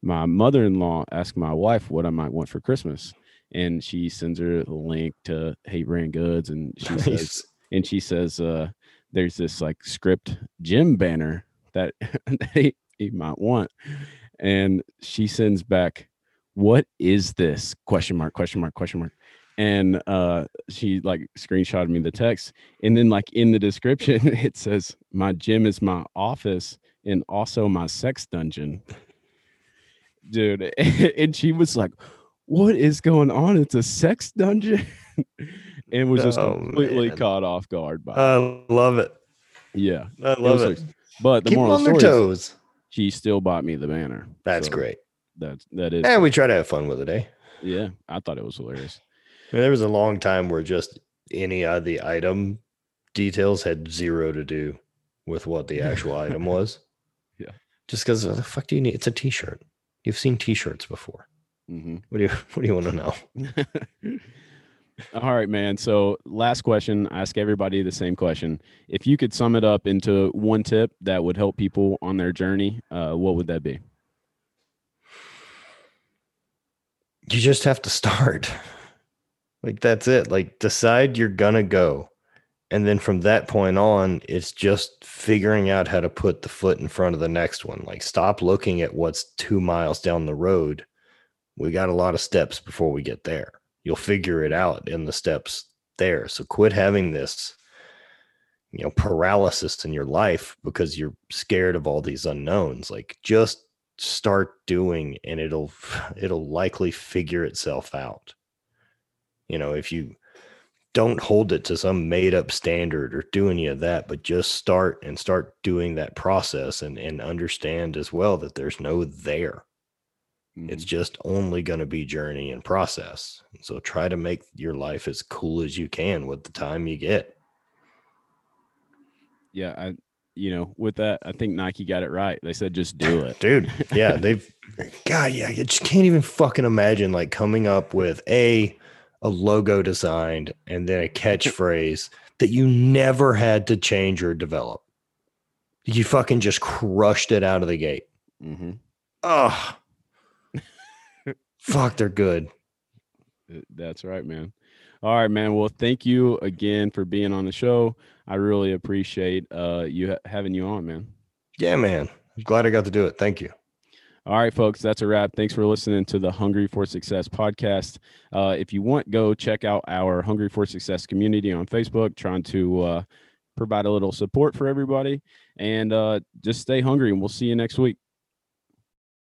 my mother in law asked my wife what I might want for Christmas, and she sends her the link to HVIII Brand Goods, and she nice. says, and she says, uh, there's this like script gym banner that he might want, and she sends back what is this question mark question mark question mark and uh she like screenshotted me the text and then like in the description it says my gym is my office and also my sex dungeon dude and she was like what is going on it's a sex dungeon and was just Oh, completely man. caught off guard by it. I love it. yeah I love was it. like- but the Keep moral on story toes. she still bought me the banner That's So great. That's that is And we try to have fun with it, eh? yeah i thought it was hilarious I mean, there was a long time where just any of the item details had zero to do with what the actual item was. Yeah. Just because the fuck do you need? It's a t-shirt. You've seen t-shirts before. hmm What do you What do you want to know? All right, man. So, last question. I ask everybody the same question. If you could sum it up into one tip that would help people on their journey, uh, what would that be? You just have to start. Like that's it. Like decide you're gonna go. And then from that point on, it's just figuring out how to put the foot in front of the next one. Like stop looking at what's two miles down the road. We got a lot of steps before we get there. You'll figure it out in the steps there. So quit having this, you know, paralysis in your life because you're scared of all these unknowns. Like just start doing and it'll it'll likely figure itself out. You know, if you don't hold it to some made up standard or do any of that, but just start and start doing that process and, and understand as well that there's no there. It's mm-hmm. just only going to be journey and process. So try to make your life as cool as you can with the time you get. yeah, I, you know, with that, I think Nike got it right. They said just do it. Dude, yeah, they've God, yeah, you just can't even fucking imagine like coming up with a a logo designed and then a catchphrase that you never had to change or develop. You fucking just crushed it out of the gate. hmm Oh, fuck, they're good. That's right, man. All right, man. Well, thank you again for being on the show. I really appreciate uh, you ha- having you on, man. Yeah, man. I'm glad I got to do it. Thank you. All right, folks, that's a wrap. Thanks for listening to the Hungry for Success podcast. Uh, if you want, go check out our Hungry for Success community on Facebook, trying to uh, provide a little support for everybody. And uh, just stay hungry, and we'll see you next week.